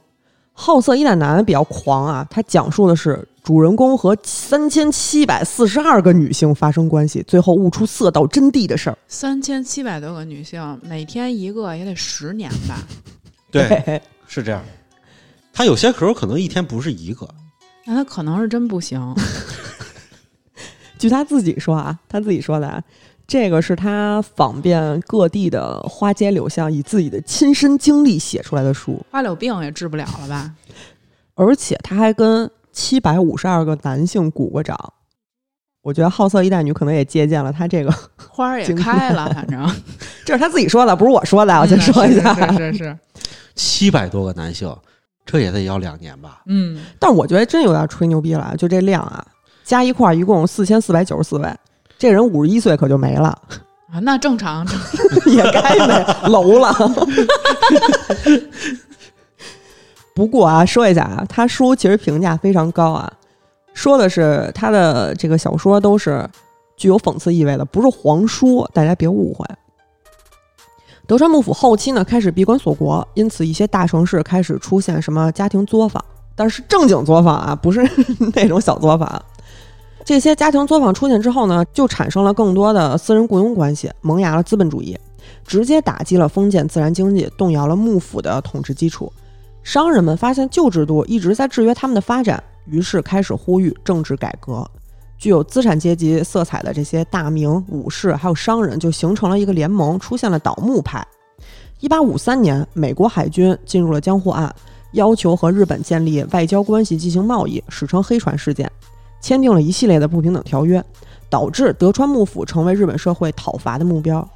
好色一代男》比较狂啊，他讲述的是主人公和三千七百四十二个女性发生关系，最后悟出色道真谛的事儿。三千七百多个女性，每天一个也得十年吧？对，是这样。他有些时候可能一天不是一个，那他可能是真不行。据他自己说啊，他自己说的啊，这个是他访遍各地的花街柳巷，以自己的亲身经历写出来的书，花柳病也治不了了吧？而且他还跟七百五十二个男性鼓过掌。我觉得好色一代女可能也借鉴了他这个，花儿也开了，反正 这是他自己说的，不是我说的。我先说一下，嗯是是是，七百多个男性，这也得要两年吧？嗯，但是我觉得真有点吹牛逼了，就这量啊，加一块儿一共四千四百九十四位，这人五十一岁可就没了，啊，那正常，正常 也该没楼了。不过啊，说一下啊，他书其实评价非常高啊，说的是他的这个小说都是具有讽刺意味的，不是黄书，大家别误会。德川幕府后期呢，开始闭关锁国，因此一些大城市开始出现什么家庭作坊，但是正经作坊啊，不是 那种小作坊。这些家庭作坊出现之后呢，就产生了更多的私人雇佣关系，萌芽了资本主义，直接打击了封建自然经济，动摇了幕府的统治基础。商人们发现旧制度一直在制约他们的发展，于是开始呼吁政治改革。具有资产阶级色彩的这些大名、武士还有商人就形成了一个联盟，出现了倒幕派。一八五三年，美国海军进入了江户岸，要求和日本建立外交关系进行贸易，史称黑船事件，签订了一系列的不平等条约，导致德川幕府成为日本社会讨伐的目标。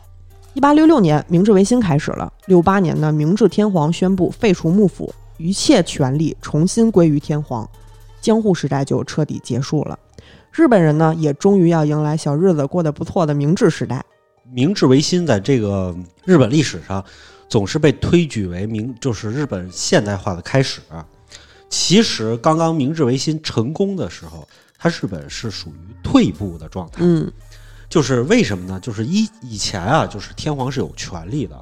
一八六六年，明治维新开始了。六八年呢，明治天皇宣布废除幕府，一切权力重新归于天皇，江户时代就彻底结束了。日本人呢，也终于要迎来小日子过得不错的明治时代。明治维新在这个日本历史上总是被推举为明，就是日本现代化的开始。其实刚刚明治维新成功的时候，它日本是属于退步的状态。嗯就是为什么呢？就是一以前啊，就是天皇是有权力的，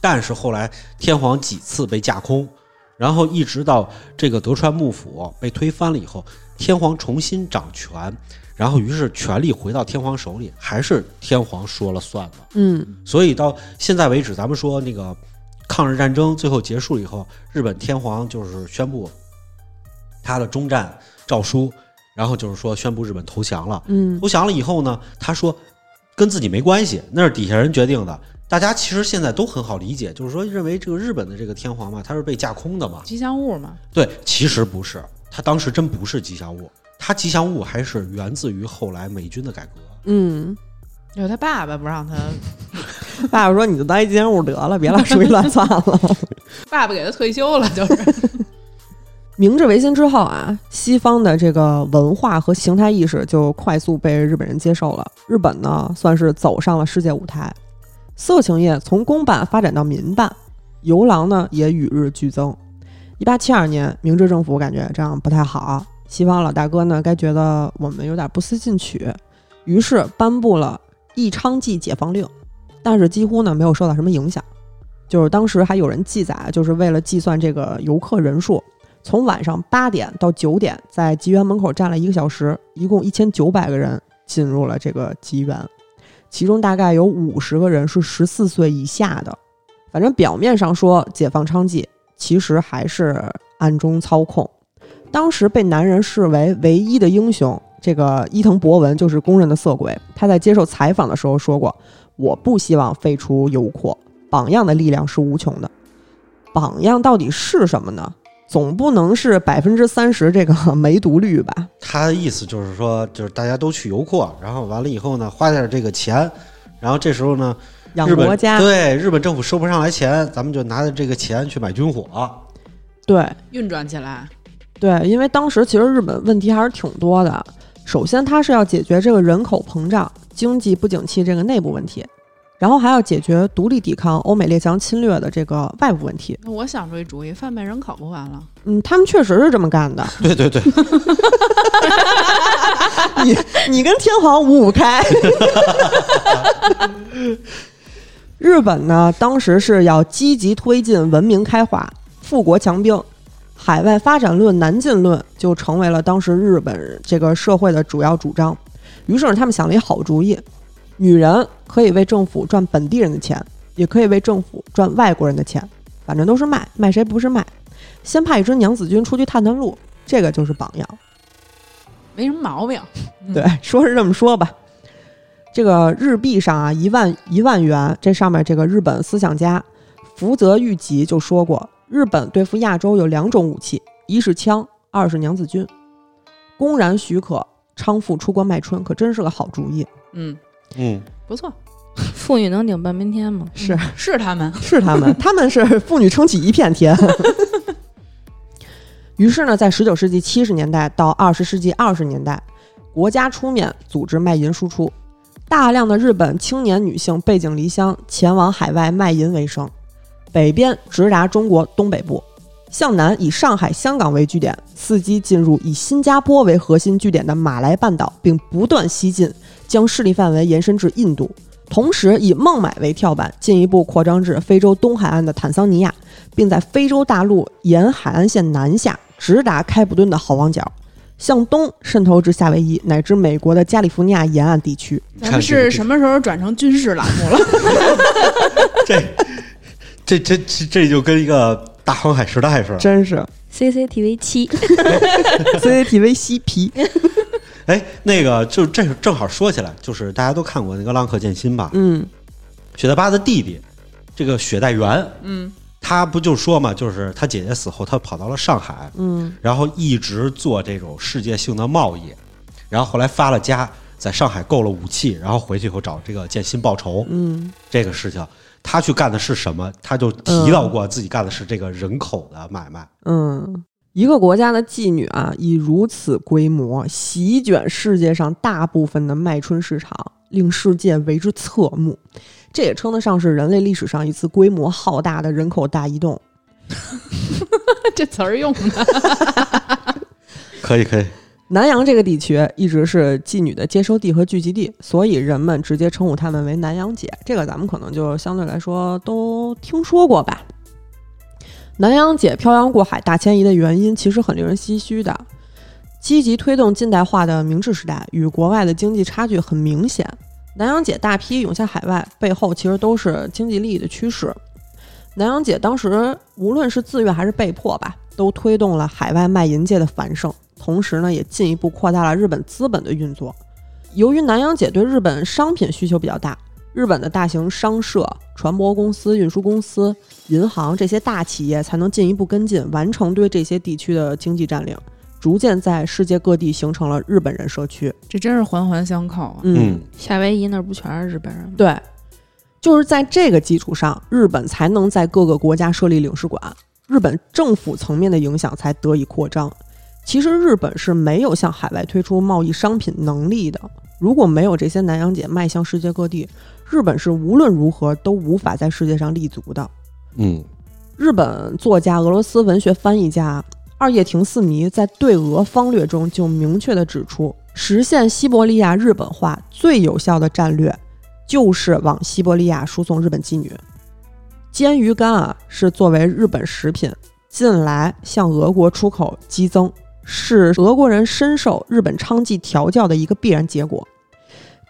但是后来天皇几次被架空，然后一直到这个德川幕府被推翻了以后，天皇重新掌权，然后于是权力回到天皇手里，还是天皇说了算的。嗯所以到现在为止，咱们说那个抗日战争最后结束以后，日本天皇就是宣布他的终战诏书，然后就是说宣布日本投降了。嗯投降了以后呢，他说跟自己没关系，那是底下人决定的。大家其实现在都很好理解，就是说认为这个日本的这个天皇嘛，他是被架空的嘛。吉祥物嘛，对，其实不是，他当时真不是吉祥物，他吉祥物还是源自于后来美军的改革。嗯，有他爸爸不让他，爸爸说你就当一吉祥物得了，别老说一乱算了。爸爸给他退休了，就是。明治维新之后啊，西方的这个文化和形态意识就快速被日本人接受了。日本呢，算是走上了世界舞台，色情业从公办发展到民办，游廊呢也与日俱增。一八七二年，明治政府感觉这样不太好，西方老大哥呢该觉得我们有点不思进取，于是颁布了义昌记解放令，但是几乎呢没有受到什么影响。就是当时还有人记载，就是为了计算这个游客人数，从晚上八点到九点，在吉园门口站了一个小时，一共一千九百个人进入了这个吉园，其中大概有五十个人是十四岁以下的。反正表面上说解放娼妓，其实还是暗中操控。当时被男人视为唯一的英雄，这个伊藤博文就是公认的色鬼。他在接受采访的时候说过：“我不希望废除游廓，榜样的力量是无穷的。榜样到底是什么呢？总不能是百分之三十这个 梅毒率吧？他的意思就是说，就是大家都去游廓，然后完了以后呢，花点这个钱，然后这时候呢，养国家，对日本政府收不上来钱，咱们就拿着这个钱去买军火。对运转起来，对，因为当时其实日本问题还是挺多的。首先，它是要解决这个人口膨胀、经济不景气这个内部问题，然后还要解决独立抵抗欧美列强侵略的这个外部问题。那我想出一主意，贩卖人口不完了？嗯，他们确实是这么干的。对对对，你你跟天皇五五开。日本呢，当时是要积极推进文明开化、富国强兵，海外发展论、南进论就成为了当时日本这个社会的主要主张。于是他们想了一好主意：女人可以为政府赚本地人的钱，也可以为政府赚外国人的钱。反正都是卖，卖谁不是卖。先派一支娘子军出去探探路，这个就是榜样。没什么毛病。嗯对，说是这么说吧。这个日币上啊，一万一万元，这上面这个日本思想家福泽谕吉就说过，日本对付亚洲有两种武器，一是枪，二是娘子军。公然许可娼妇出国卖春，可真是个好主意。嗯，嗯，不错，妇女能顶半边天吗？是嗯是他们。是他们，他们是妇女撑起一片天。于是呢，在十九世纪七十年代到二十世纪二十年代，国家出面组织卖淫输出，大量的日本青年女性背井离乡，前往海外卖淫为生。北边直达中国东北部，向南以上海、香港为据点，伺机进入以新加坡为核心据点的马来半岛，并不断西进，将势力范围延伸至印度。同时以孟买为跳板，进一步扩张至非洲东海岸的坦桑尼亚，并在非洲大陆沿海岸线南下，直达开普敦的好望角，向东渗透至夏威夷乃至美国的加利福尼亚沿岸地区。咱们是什么时候转成军事栏目了？这这这这这就跟一个大航海时代似的。真是 CCTV 七，CCTV 嬉皮，哎，那个就这正好说起来，就是大家都看过那个《浪客剑心》吧？嗯雪代巴的弟弟，这个雪代缘，嗯，他不就说嘛，就是他姐姐死后，他跑到了上海，嗯然后一直做这种世界性的贸易，然后后来发了家，在上海购了武器，然后回去以后找这个剑心报仇。嗯这个事情，他去干的是什么？他就提到过自己干的是这个人口的买卖。嗯。一个国家的妓女啊，以如此规模席卷世界上大部分的卖春市场，令世界为之侧目。这也称得上是人类历史上一次规模浩大的人口大移动。这词儿用的。可以，可以。南洋这个地区一直是妓女的接收地和聚集地，所以人们直接称呼她们为南洋姐。这个咱们可能就相对来说都听说过吧。南洋姐漂洋过海大迁移的原因其实很令人唏嘘的。积极推动近代化的明治时代与国外的经济差距很明显，南洋姐大批涌向海外，背后其实都是经济利益的驱使。南洋姐当时无论是自愿还是被迫吧，都推动了海外卖淫界的繁盛。同时呢，也进一步扩大了日本资本的运作。由于南洋姐对日本商品需求比较大，日本的大型商社、船舶公司、运输公司、银行这些大企业才能进一步跟进，完成对这些地区的经济占领，逐渐在世界各地形成了日本人社区。这真是环环相扣啊！嗯，夏威夷那儿不全是日本人吗？对，就是在这个基础上，日本才能在各个国家设立领事馆，日本政府层面的影响才得以扩张。其实日本是没有向海外推出贸易商品能力的。如果没有这些南洋姐迈向世界各地，日本是无论如何都无法在世界上立足的。嗯，日本作家、俄罗斯文学翻译家二叶亭四迷在对俄方略中就明确地指出，实现西伯利亚日本化最有效的战略就是往西伯利亚输送日本妓女。煎鱼干啊，是作为日本食品近来向俄国出口激增，是俄国人深受日本娼妓调教的一个必然结果。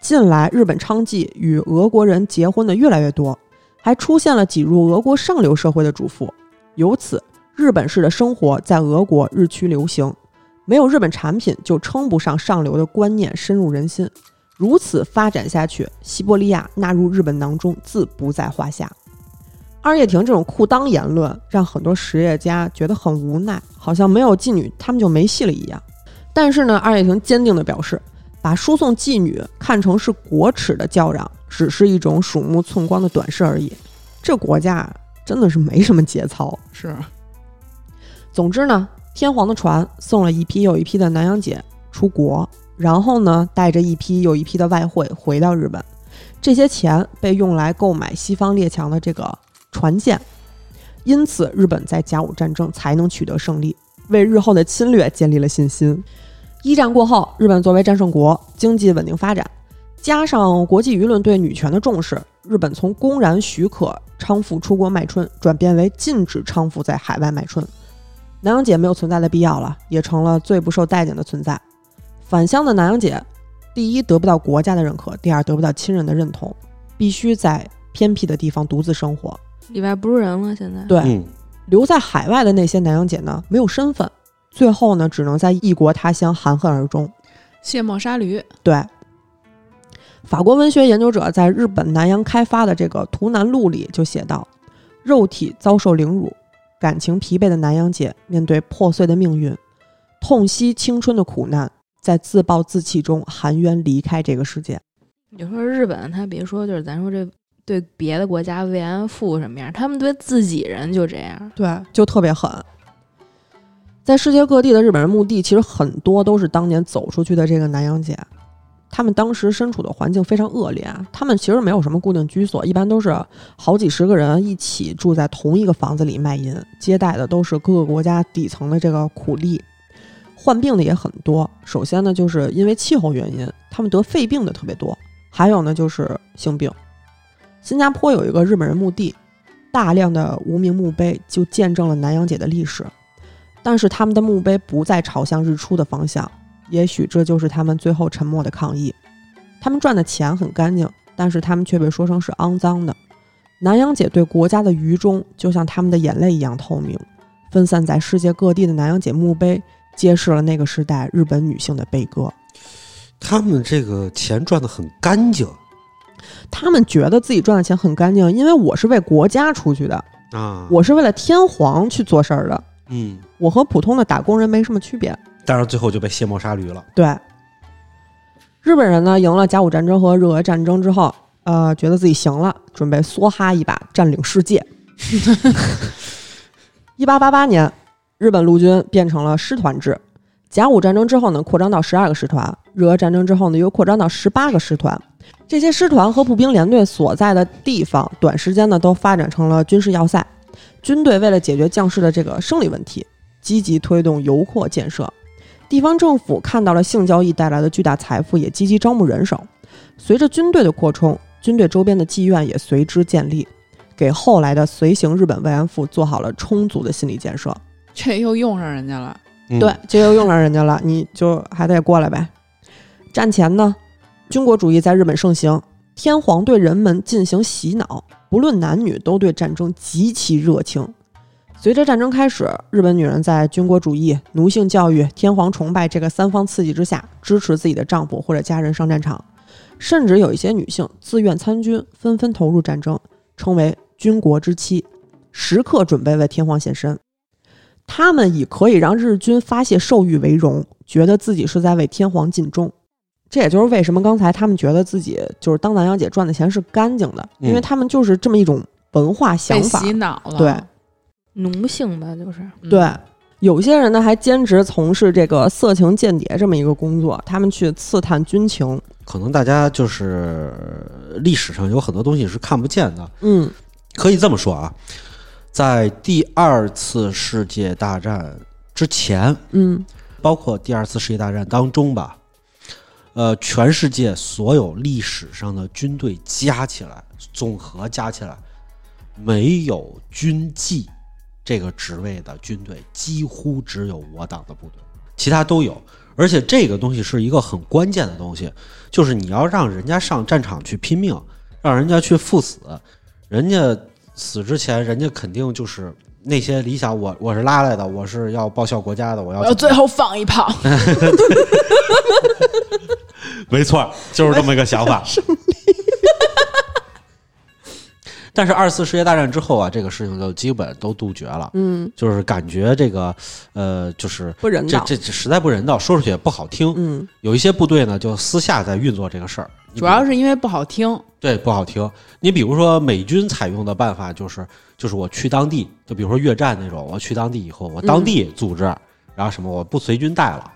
近来，日本娼妓与俄国人结婚的越来越多，还出现了挤入俄国上流社会的主妇，由此日本式的生活在俄国日趋流行。没有日本产品，就称不上上流的观念深入人心。如此发展下去，西伯利亚纳入日本囊中自不在话下。二叶亭这种裤裆言论，让很多实业家觉得很无奈，好像没有妓女他们就没戏了一样。但是呢，二叶亭坚定地表示，把输送妓女看成是国耻的叫嚷，只是一种鼠目寸光的短视而已。这国家啊真的是没什么节操。是 总之呢，天皇的船送了一批又一批的南洋姐出国，然后呢，带着一批又一批的外汇回到日本。这些钱被用来购买西方列强的这个船舰，因此日本在甲午战争才能取得胜利，为日后的侵略建立了信心。一战过后，日本作为战胜国，经济稳定发展，加上国际舆论对女权的重视，日本从公然许可娼妇出国卖春，转变为禁止娼妇在海外卖春。南洋姐没有存在的必要了，也成了最不受待见的存在。返乡的南洋姐，第一得不到国家的认可，第二得不到亲人的认同，必须在偏僻的地方独自生活。里外不是人了。现在对，嗯，留在海外的那些南洋姐呢，没有身份，最后呢，只能在异国他乡含恨而终。卸磨杀驴，对，法国文学研究者在日本南洋开发的这个《图南录》里就写道：肉体遭受凌辱，感情疲惫的南洋姐面对破碎的命运，痛惜青春的苦难，在自暴自弃中含冤离开这个世界。你说日本，他别说就是咱说这对别的国家慰安妇什么样，他们对自己人就这样。对，就特别狠。在世界各地的日本人墓地，其实很多都是当年走出去的这个南洋姐。他们当时身处的环境非常恶劣，他们其实没有什么固定居所，一般都是好几十个人一起住在同一个房子里卖淫，接待的都是各个国家底层的这个苦力，患病的也很多。首先呢，就是因为气候原因，他们得肺病的特别多，还有呢就是性病。新加坡有一个日本人墓地，大量的无名墓碑就见证了南洋姐的历史，但是他们的墓碑不再朝向日出的方向。也许这就是他们最后沉默的抗议。他们赚的钱很干净，但是他们却被说成是肮脏的。南洋姐对国家的愚忠，就像他们的眼泪一样透明。分散在世界各地的南洋姐墓碑，揭示了那个时代日本女性的悲歌。他们这个钱赚的很干净他们觉得自己赚的钱很干净，因为我是为国家出去的，啊，我是为了天皇去做事儿的，嗯，我和普通的打工人没什么区别。但是最后就被卸磨杀驴了。对，日本人呢赢了甲午战争和日俄战争之后，呃，觉得自己行了，准备梭哈一把占领世界。一八八八年，日本陆军变成了师团制。甲午战争之后呢，扩张到十二个师团；日俄战争之后呢，又扩张到十八个师团。这些师团和步兵连队所在的地方，短时间呢都发展成了军事要塞。军队为了解决将士的这个生理问题，积极推动油扩建设。地方政府看到了性交易带来的巨大财富，也积极招募人手。随着军队的扩充，军队周边的妓院也随之建立，给后来的随行日本慰安妇做好了充足的心理建设。这又用上人家了。对，这又用上人家了，你就还得过来呗。战前呢，军国主义在日本盛行，天皇对人们进行洗脑，不论男女都对战争极其热情。随着战争开始，日本女人在军国主义、奴性教育、天皇崇拜这个三方刺激之下，支持自己的丈夫或者家人上战场，甚至有一些女性自愿参军，纷纷投入战争，称为军国之妻，时刻准备为天皇献身。他们以可以让日军发泄兽欲为荣，觉得自己是在为天皇尽忠。这也就是为什么刚才他们觉得自己就是当南洋姐赚的钱是干净的，因为嗯他们就是这么一种文化想被法。洗脑了。对奴性吧，就是嗯对，有些人呢还兼职从事这个色情间谍这么一个工作，他们去刺探军情。可能大家就是呃历史上有很多东西是看不见的，嗯可以这么说啊，在第二次世界大战之前，嗯包括第二次世界大战当中吧，呃，全世界所有历史上的军队加起来，总和加起来，没有军纪这个职位的军队，几乎只有我党的部队，其他都有。而且这个东西是一个很关键的东西，就是你要让人家上战场去拼命，让人家去赴死，人家死之前，人家肯定就是那些理想我，我是拉来的，我是要报效国家的，我要我要最后放一炮。没错，就是这么一个想法。但是二次世界大战之后啊，这个事情就基本都杜绝了，嗯，就是感觉这个呃，就是不人道。这这这实在不人道，说出去也不好听。嗯有一些部队呢，就私下在运作这个事儿，主要是因为不好听，对不好听。你比如说美军采用的办法就是，就是我去当地，就比如说越战那种，我去当地以后，我当地组织，然后什么我不随军带了。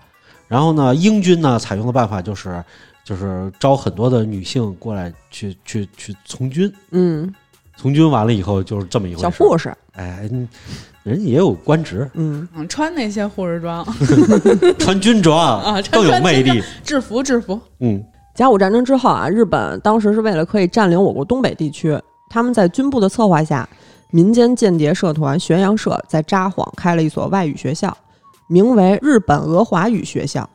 然后呢，英军呢采用的办法就是，就是招很多的女性过来去去去从军，嗯，从军完了以后就是这么一回事。小护士。哎，嗯人家也有官职，嗯嗯，穿那些护士装、穿军装啊更有魅力。制服、制服。嗯甲午战争之后啊，日本当时是为了可以占领我国东北地区，他们在军部的策划下，民间间谍社团玄阳社在札幌开了一所外语学校，名为日本俄华语学校。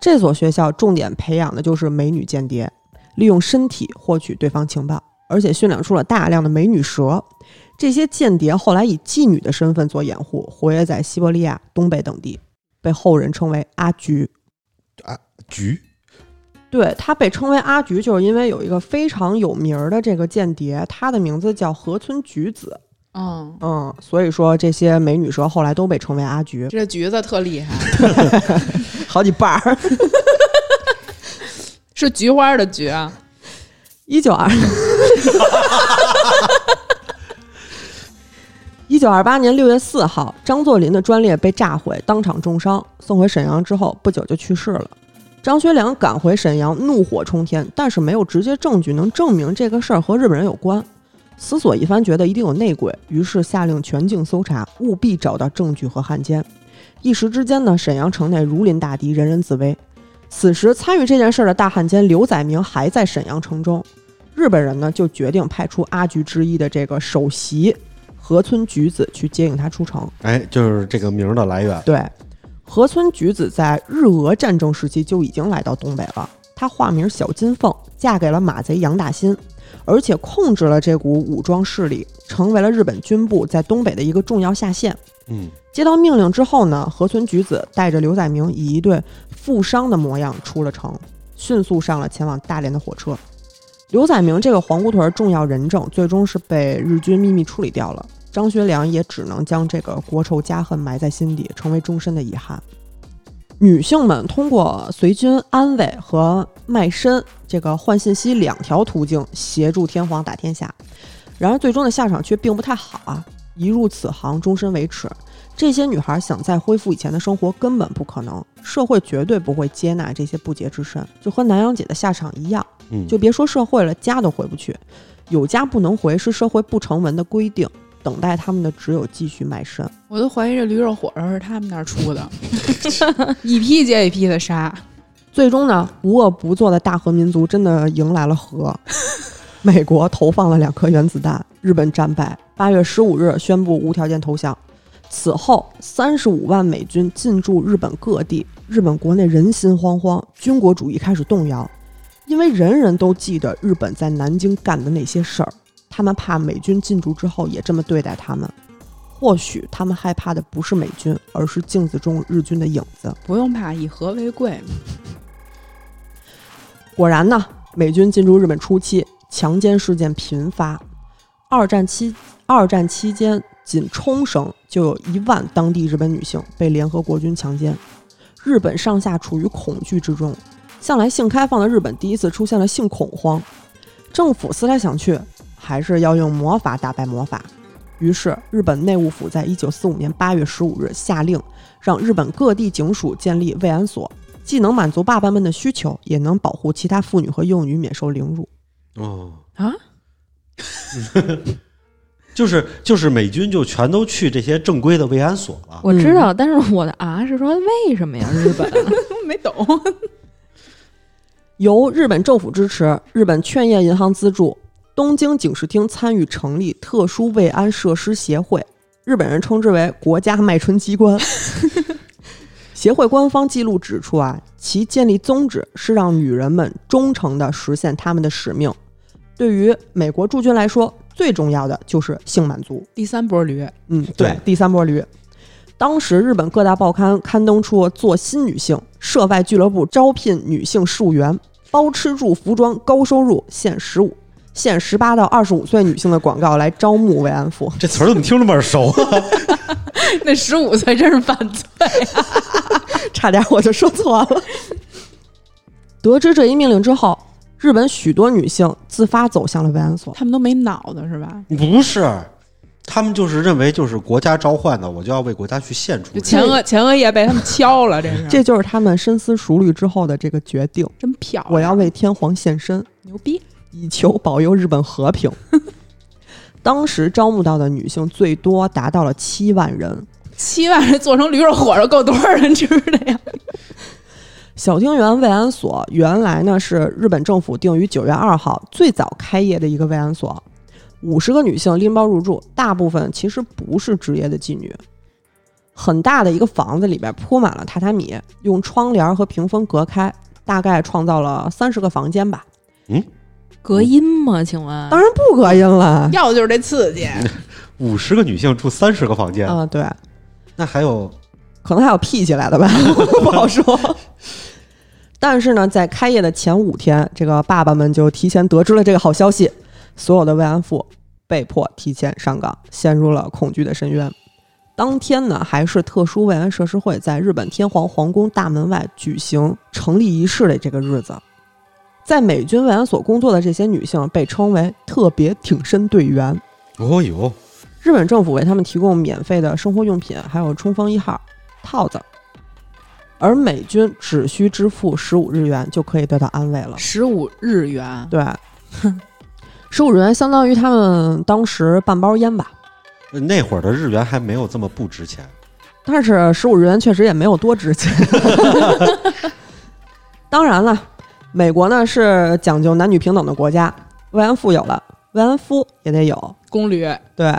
这所学校重点培养的就是美女间谍，利用身体获取对方情报，而且训练出了大量的美女蛇。这些间谍后来以妓女的身份做掩护，活跃在西伯利亚、东北等地，被后人称为阿菊。菊对他被称为阿菊，就是因为有一个非常有名儿的这个间谍，他的名字叫河村菊子。嗯，嗯，所以说这些美女蛇后来都被称为阿菊，这橘子特厉害，好几瓣儿。是菊花的菊啊。一九二，一九二八年六月四号，张作霖的专列被炸毁，当场重伤，送回沈阳之后不久就去世了。张学良赶回沈阳，怒火冲天，但是没有直接证据能证明这个事儿和日本人有关。思索一番，觉得一定有内鬼，于是下令全境搜查，务必找到证据和汉奸。一时之间呢，沈阳城内如临大敌，人人自危。此时参与这件事儿的大汉奸刘载明还在沈阳城中，日本人呢就决定派出阿菊之一的这个首席河村菊子去接应他出城。哎，就是这个名儿的来源。对，河村菊子在日俄战争时期就已经来到东北了。她化名小金凤，嫁给了马贼杨大新，而且控制了这股武装势力，成为了日本军部在东北的一个重要下线。嗯，接到命令之后呢，河村菊子带着刘载明以一对负伤的模样出了城，迅速上了前往大连的火车。刘载明这个皇姑屯儿重要人证，最终是被日军秘密处理掉了。张学良也只能将这个国仇家恨埋在心底，成为终身的遗憾。女性们通过随军安慰和卖身这个换信息两条途径协助天皇打天下，然而最终的下场却并不太好啊！一入此行，终身为耻。这些女孩想再恢复以前的生活根本不可能，社会绝对不会接纳这些不洁之身，就和南阳姐的下场一样。嗯，就别说社会了，家都回不去，有家不能回是社会不成文的规定，等待他们的只有继续卖身。我都怀疑这驴肉火烧是他们那儿出的，一批接一批的杀。最终呢，无恶不作的大和民族真的迎来了和。美国投放了两颗原子弹，日本战败。八月十五日宣布无条件投降。此后，三十五万美军进驻日本各地，日本国内人心惶惶，军国主义开始动摇，因为人人都记得日本在南京干的那些事儿，他们怕美军进驻之后也这么对待他们。或许他们害怕的不是美军，而是镜子中日军的影子。不用怕，以和为贵。果然呢，美军进驻日本初期，强奸事件频发。二战期二战期间，仅冲绳就有一万当地日本女性被联合国军强奸，日本上下处于恐惧之中。向来性开放的日本第一次出现了性恐慌，政府思来想去，还是要用魔法打败魔法。于是，日本内务府在一九四五年八月十五日下令，让日本各地警署建立慰安所，既能满足爸爸们的需求，也能保护其他妇女和幼女免受凌辱。哦，啊，就是就是美军就全都去这些正规的慰安所了。我知道，但是我的啊是说为什么呀？日本 没懂。由日本政府支持，日本劝业银行资助，东京警视厅参与成立特殊慰安设施协会，日本人称之为国家卖春机关。协会官方记录指出啊，其建立宗旨是让女人们忠诚地实现他们的使命。对于美国驻军来说，最重要的就是性满足。第三波驴，嗯，对第三波驴。当时日本各大报刊刊登出做新女性涉外俱乐部招聘女性事务员，包吃住服装，高收入，限十五限十八到二十五岁女性的广告来招募慰安妇。这词儿怎么听这么耳熟啊？那十五岁真是犯罪。差点我就说错了。得知这一命令之后，日本许多女性自发走向了慰安所。他们都没脑子是吧？不是，他们就是认为就是国家召唤的，我就要为国家去献出就。前额前额叶被他们敲了，这是这就是他们深思熟虑之后的这个决定。真漂亮。我要为天皇献身，牛逼，以求保佑日本和平。当时招募到的女性最多达到了七万人。七万人做成驴肉火烧够多少人吃的呀？小町园慰安所原来呢是日本政府定于九月二号最早开业的一个慰安所，五十个女性拎包入住，大部分其实不是职业的妓女。很大的一个房子里边铺满了榻榻米，用窗帘和屏风隔开，大概创造了三十个房间吧。嗯，隔音吗？请问？当然不隔音了。要的就是这刺激。五十个女性住三十个房间，啊，对，那还有可能还有 P 起来的吧，不好说。但是呢，在开业的前五天，这个爸爸们就提前得知了这个好消息，所有的慰安妇被迫提前上岗，陷入了恐惧的深渊。当天呢，还是特殊慰安设施会在日本天皇皇宫大门外举行成立仪式的这个日子。在美军慰安所工作的这些女性被称为特别挺身队员。哦哟，日本政府为他们提供免费的生活用品，还有冲锋一号套子，而美军只需支付十五日元就可以得到安慰了。十五日元，对，十五日元相当于他们当时半包烟吧。那会儿的日元还没有这么不值钱。但是十五日元确实也没有多值钱。当然了，美国呢是讲究男女平等的国家，慰安妇有了，慰安夫也得有。公驴对，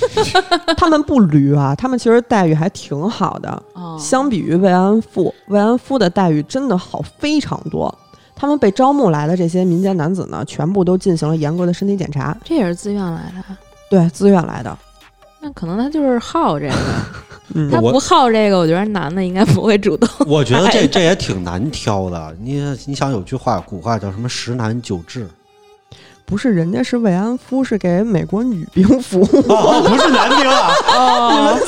他们不驴啊，他们其实待遇还挺好的。哦相比于慰安妇，慰安夫的待遇真的好非常多。他们被招募来的这些民间男子呢，全部都进行了严格的身体检查，这也是自愿来的，对，自愿来的。那可能他就是好这个，嗯他不好这个，我觉得男的应该不会主动。我觉得这这也挺难挑的。你你想有句话，古话叫什么“十男九痔不是人家是慰安妇，是给美国女兵服务。”，哦，不是男兵啊。哦，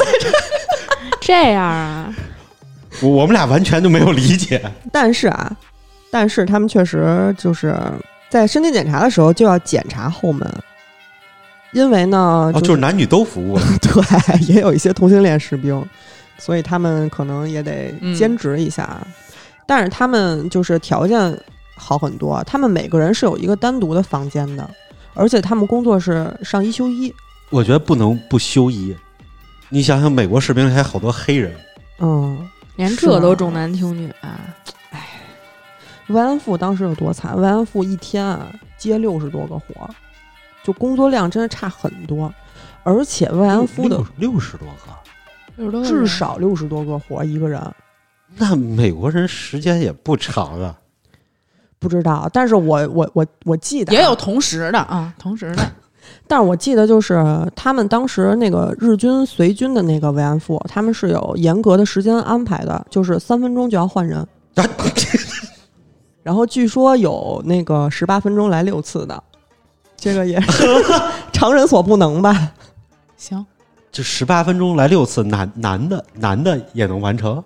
这样啊，我我们俩完全就没有理解。但是啊，但是他们确实就是在身体检查的时候就要检查后门，因为呢，哦，就是男女都服务了。对，也有一些同性恋士兵，所以他们可能也得嗯兼职一下。但是他们就是条件好很多，他们每个人是有一个单独的房间的，而且他们工作是上一休一。我觉得不能不休一。你想想，美国士兵里还好多黑人，嗯，连这都重男轻女啊！慰安妇当时有多惨？慰安妇一天啊接六十多个活儿，就工作量真的差很多。而且慰安妇的六六十多个，至少六十多个活一个人，那美国人时间也不长啊。不知道。但是我我我我记得啊也有同时的啊，同时的。但是我记得就是他们当时那个日军随军的那个慰安妇，他们是有严格的时间安排的，就是三分钟就要换人。啊 然后据说有那个十八分钟来六次的，这个也是 常人所不能吧？行，这十八分钟来六次，男男的男的也能完成。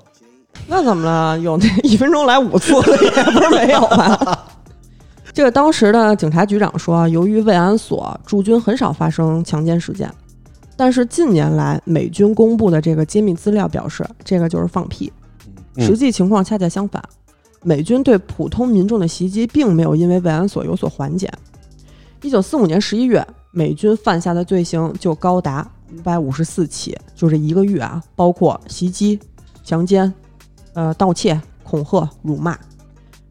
那怎么了？有那 一分钟来五次的也不是没有吧？这个当时的警察局长说，由于慰安所驻军很少发生强奸事件，但是近年来美军公布的这个揭秘资料表示，这个就是放屁。嗯实际情况恰恰相反，美军对普通民众的袭击并没有因为慰安所有所缓解。一九四五年十一月，美军犯下的罪行就高达五百五十四起，就这一个月啊，包括袭击、强奸、呃盗窃、恐吓、辱骂。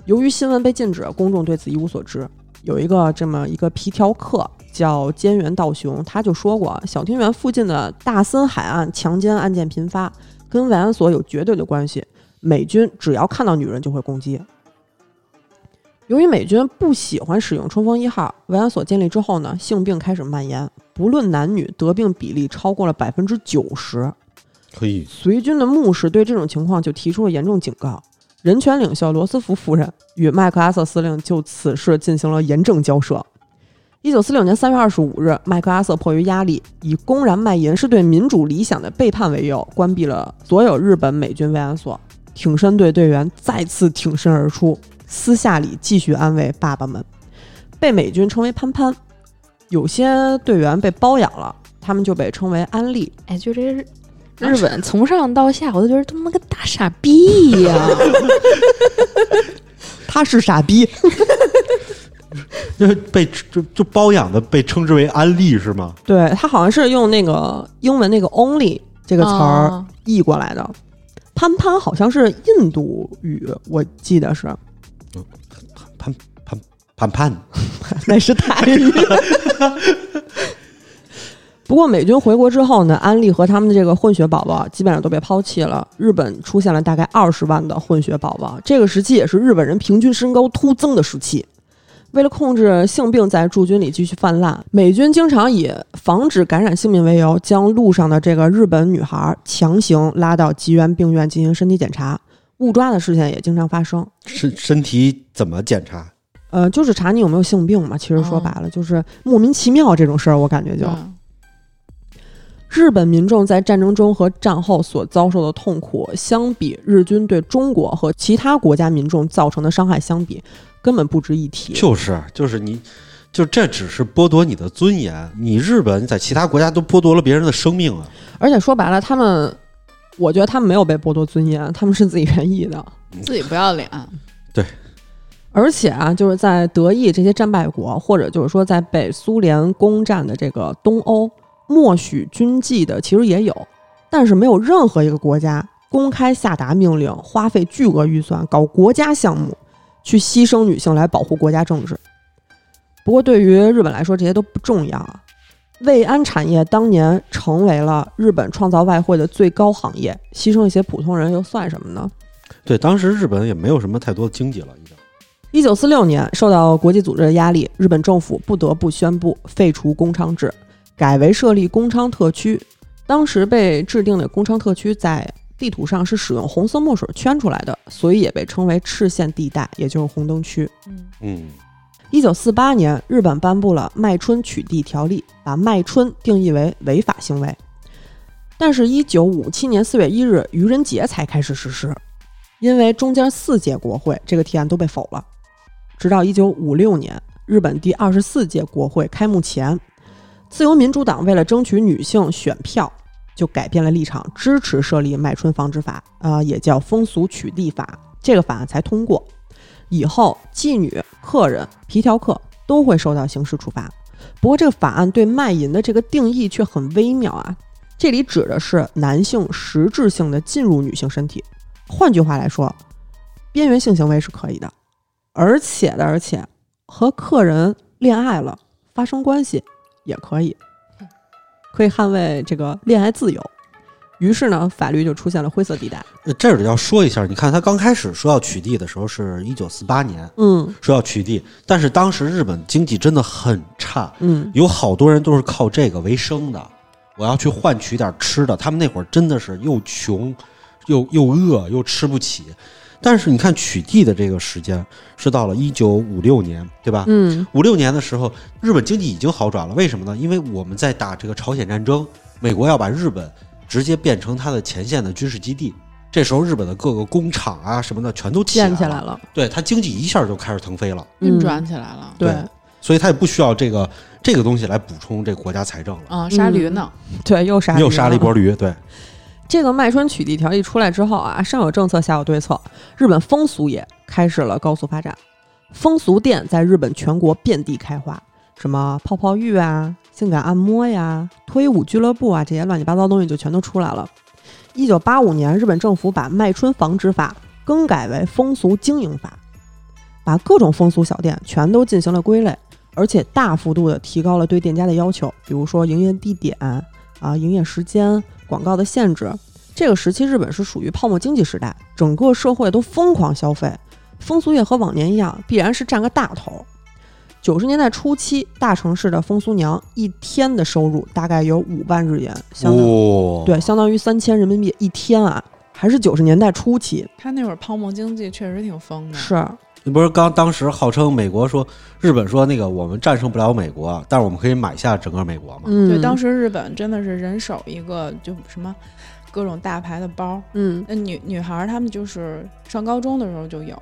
由于新闻被禁止，公众对此一无所知。有一个这么一个皮条客叫菅原道雄，他就说过，小庭园附近的大森海岸强奸案件频发，跟慰安所有绝对的关系。美军只要看到女人就会攻击。由于美军不喜欢使用冲锋一号，慰安所建立之后呢，性病开始蔓延，不论男女，得病比例超过了百分之九十。可以，随军的牧师对这种情况就提出了严重警告。人权领袖罗斯福夫人与麦克阿瑟司令就此事进行了严正交涉。一九四六年三月二十五日，麦克阿瑟迫于压力，以公然卖淫是对民主理想的背叛为由，关闭了所有日本美军慰安所。挺身队队员再次挺身而出，私下里继续安慰爸爸们，被美军称为潘潘。有些队员被包养了，他们就被称为安利。哎，就这日 日本从上到下，我都觉得他妈个大傻逼呀、他是傻逼，就是被就就包养的被称之为安利是吗？对他好像是用那个英文那个 only 这个词儿哦译过来的。潘潘好像是印度语，我记得是，潘潘潘潘，那是泰语。不过美军回国之后呢，安利和他们的这个混血宝宝基本上都被抛弃了。日本出现了大概二十万的混血宝宝，这个时期也是日本人平均身高突增的时期。为了控制性病在驻军里继续泛滥，美军经常以防止感染性命为由，将路上的这个日本女孩强行拉到吉原病院进行身体检查，误抓的事件也经常发生。身身体怎么检查？呃，就是查你有没有性病嘛。其实说哦白了，就是莫名其妙这种事儿，我感觉就。嗯日本民众在战争中和战后所遭受的痛苦，相比日军对中国和其他国家民众造成的伤害相比，根本不值一提。就是就是你，就这只是剥夺你的尊严。你日本在其他国家都剥夺了别人的生命啊！而且说白了，他们，我觉得他们没有被剥夺尊严，他们是自己愿意的。自己不要脸，而且啊，就是在德意这些战败国，或者就是说在被苏联攻占的这个东欧，默许军纪的其实也有，但是没有任何一个国家公开下达命令，花费巨额预算搞国家项目，去牺牲女性来保护国家政治。不过对于日本来说，这些都不重要啊。慰安产业当年成为了日本创造外汇的最高行业，牺牲一些普通人又算什么呢？对，当时日本也没有什么太多经济了，已经。一九四六年，受到国际组织的压力，日本政府不得不宣布废除公娼制，改为设立公娼特区。当时被制定的公娼特区在地图上是使用红色墨水圈出来的，所以也被称为赤线地带，也就是红灯区。嗯嗯，一九四八年，日本颁布了卖春取缔条例，把卖春定义为违法行为。但是，一九五七年四月一日，愚人节才开始实施，因为中间四届国会这个提案都被否了。直到一九五六年，日本第二十四届国会开幕前，自由民主党为了争取女性选票，就改变了立场，支持设立卖春防止法，啊、也叫风俗取缔法。这个法案才通过。以后，妓女、客人、皮条客都会受到刑事处罚。不过，这个法案对卖淫的这个定义却很微妙啊，这里指的是男性实质性的进入女性身体。换句话来说，边缘性行为是可以的，而且的，而且和客人恋爱了，发生关系也可以，可以捍卫这个恋爱自由。于是呢，法律就出现了灰色地带。呃这儿要说一下，你看他刚开始说要取缔的时候是一九四八年嗯说要取缔，但是当时日本经济真的很差，嗯，有好多人都是靠这个为生的。我要去换取点吃的，他们那会儿真的是又穷，又又饿，又吃不起。但是你看取缔的这个时间是到了一九五六年，对吧？嗯五六年的时候，日本经济已经好转了。为什么呢？因为我们在打这个朝鲜战争，美国要把日本直接变成它的前线的军事基地。这时候，日本的各个工厂啊什么的全都起来建起来了。对它经济一下就开始腾飞了，运嗯转起来了。对所以它也不需要这个这个东西来补充这个国家财政了。啊，杀驴呢？对，又杀又杀了一波驴，对，这个卖春取缔条例出来之后啊，上有政策，下有对策，日本风俗业开始了高速发展，风俗店在日本全国遍地开花，什么泡泡浴啊、性感按摩呀、脱衣舞俱乐部啊，这些乱七八糟东西就全都出来了。一九八五年，日本政府把卖春防止法更改为风俗经营法，把各种风俗小店全都进行了归类，而且大幅度的提高了对店家的要求，比如说营业地点啊、营业时间、广告的限制。这个时期，日本是属于泡沫经济时代，整个社会都疯狂消费，风俗业和往年一样，必然是占个大头。九十年代初期，大城市的风俗娘一天的收入大概有五万日元，相对，相当于三千人民币一天啊，还是九十年代初期。他那会儿泡沫经济确实挺疯的。是，你不是刚当时号称美国说日本说那个我们战胜不了美国，但是我们可以买下整个美国嘛？嗯，对，当时日本真的是人手一个，就什么各种大牌的包。嗯那女女孩她们就是上高中的时候就有，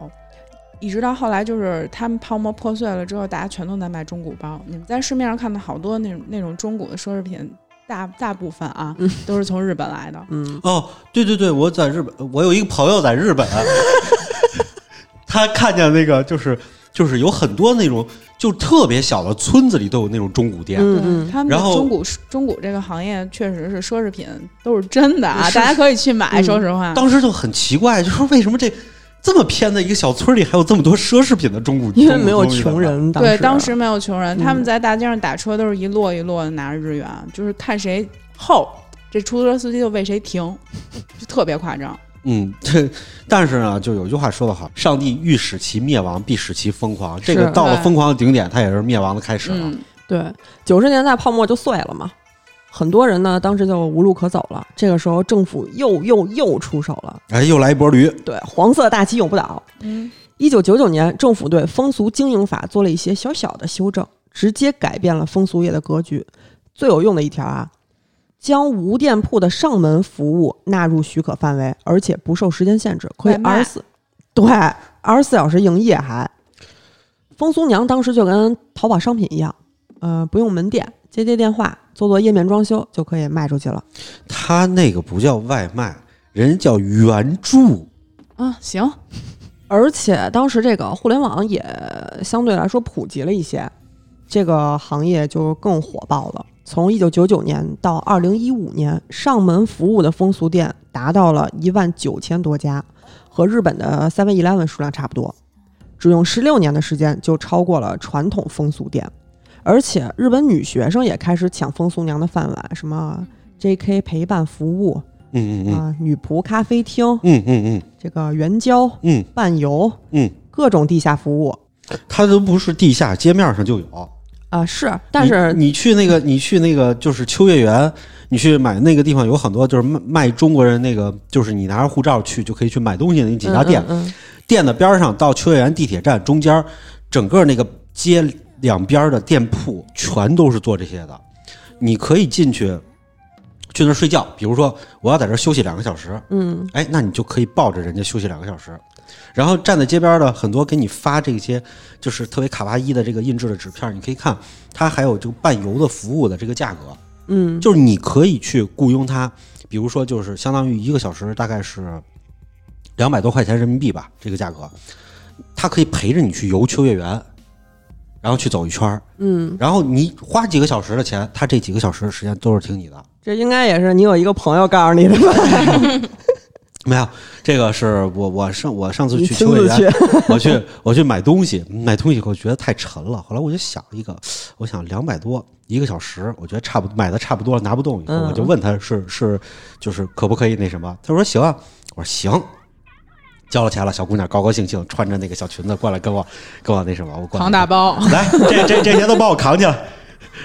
一直到后来就是他们泡沫破碎了之后，大家全都在卖中古包。你们在市面上看到好多那种那种中古的奢侈品，大大部分啊、嗯都是从日本来的。嗯哦，对对对，我在日本，我有一个朋友在日本，他看见那个就是就是有很多那种就特别小的村子里都有那种中古店，嗯嗯，他们然后中古中古这个行业确实是奢侈品，都是真的啊，大家可以去买。嗯说实话，当时就很奇怪，就说为什么这这么偏的一个小村里还有这么多奢侈品的中古？因为没有。穷人，对，当当时没有穷人，嗯他们在大街上打车都是一摞一摞的拿着日元，就是看谁厚，这出租车司机就为谁停，就特别夸张。嗯，这但是呢，就有句话说得好，上帝欲使其灭亡，必使其疯狂。这个到了疯狂的顶点，它也是灭亡的开始了。嗯，对，九十年代泡沫就碎了嘛，很多人呢当时就无路可走了。这个时候政府又又又出手了，哎，又来一波驴，对，黄色大旗永不倒。嗯，一九九九年，政府对风俗经营法做了一些小小的修正，直接改变了风俗业的格局。最有用的一条啊，将无店铺的上门服务纳入许可范围，而且不受时间限制，可以二十四，对，二十四小时营业还。风俗娘当时就跟淘宝商品一样，呃，不用门店，接接电话，做做页面装修就可以卖出去了。他那个不叫外卖，人家叫援助。啊，行，而且当时这个互联网也相对来说普及了一些，这个行业就更火爆了。从一九九九年到二零一五年，上门服务的风俗店达到了一万九千多家，和日本的 Seven Eleven 数量差不多。只用十六年的时间，就超过了传统风俗店。而且日本女学生也开始抢风俗娘的饭碗，什么 J.K. 陪伴服务嗯嗯啊、女仆咖啡厅，嗯嗯嗯这个援交、嗯伴游，嗯，各种地下服务它都不是地下，街面上就有。啊、是，但是你你去那个，你去那个就是秋叶原，你去买那个地方有很多就是卖卖中国人那个，就是你拿着护照去就可以去买东西的那几家店。嗯嗯店的边上到秋叶原地铁站中间，整个那个街两边的店铺全都是做这些的。你可以进去去那儿睡觉，比如说我要在这儿休息两个小时，嗯哎，那你就可以抱着人家休息两个小时。然后站在街边的很多给你发这些就是特别卡哇伊的这个印制的纸片，你可以看它还有这个伴游的服务的这个价格，嗯，就是你可以去雇佣他，比如说就是相当于一个小时大概是两百多块钱人民币吧，这个价格，他可以陪着你去游秋叶原，然后去走一圈儿，嗯，然后你花几个小时的钱，他这几个小时的时间都是听你的。这应该也是你有一个朋友告诉你的吧？没有，这个是我我上我上次去秋叶原，，我去我去买东西，买东西以后觉得太沉了，后来我就想一个，我想两百多一个小时，我觉得差不买的差不多了，拿不动以后，嗯我就问他是是就是可不可以那什么，他说行啊，我说行。交了钱了，小姑娘高高兴兴穿着那个小裙子过来跟我跟我那什么，我过来扛大包，来，这这这些都帮我扛起来，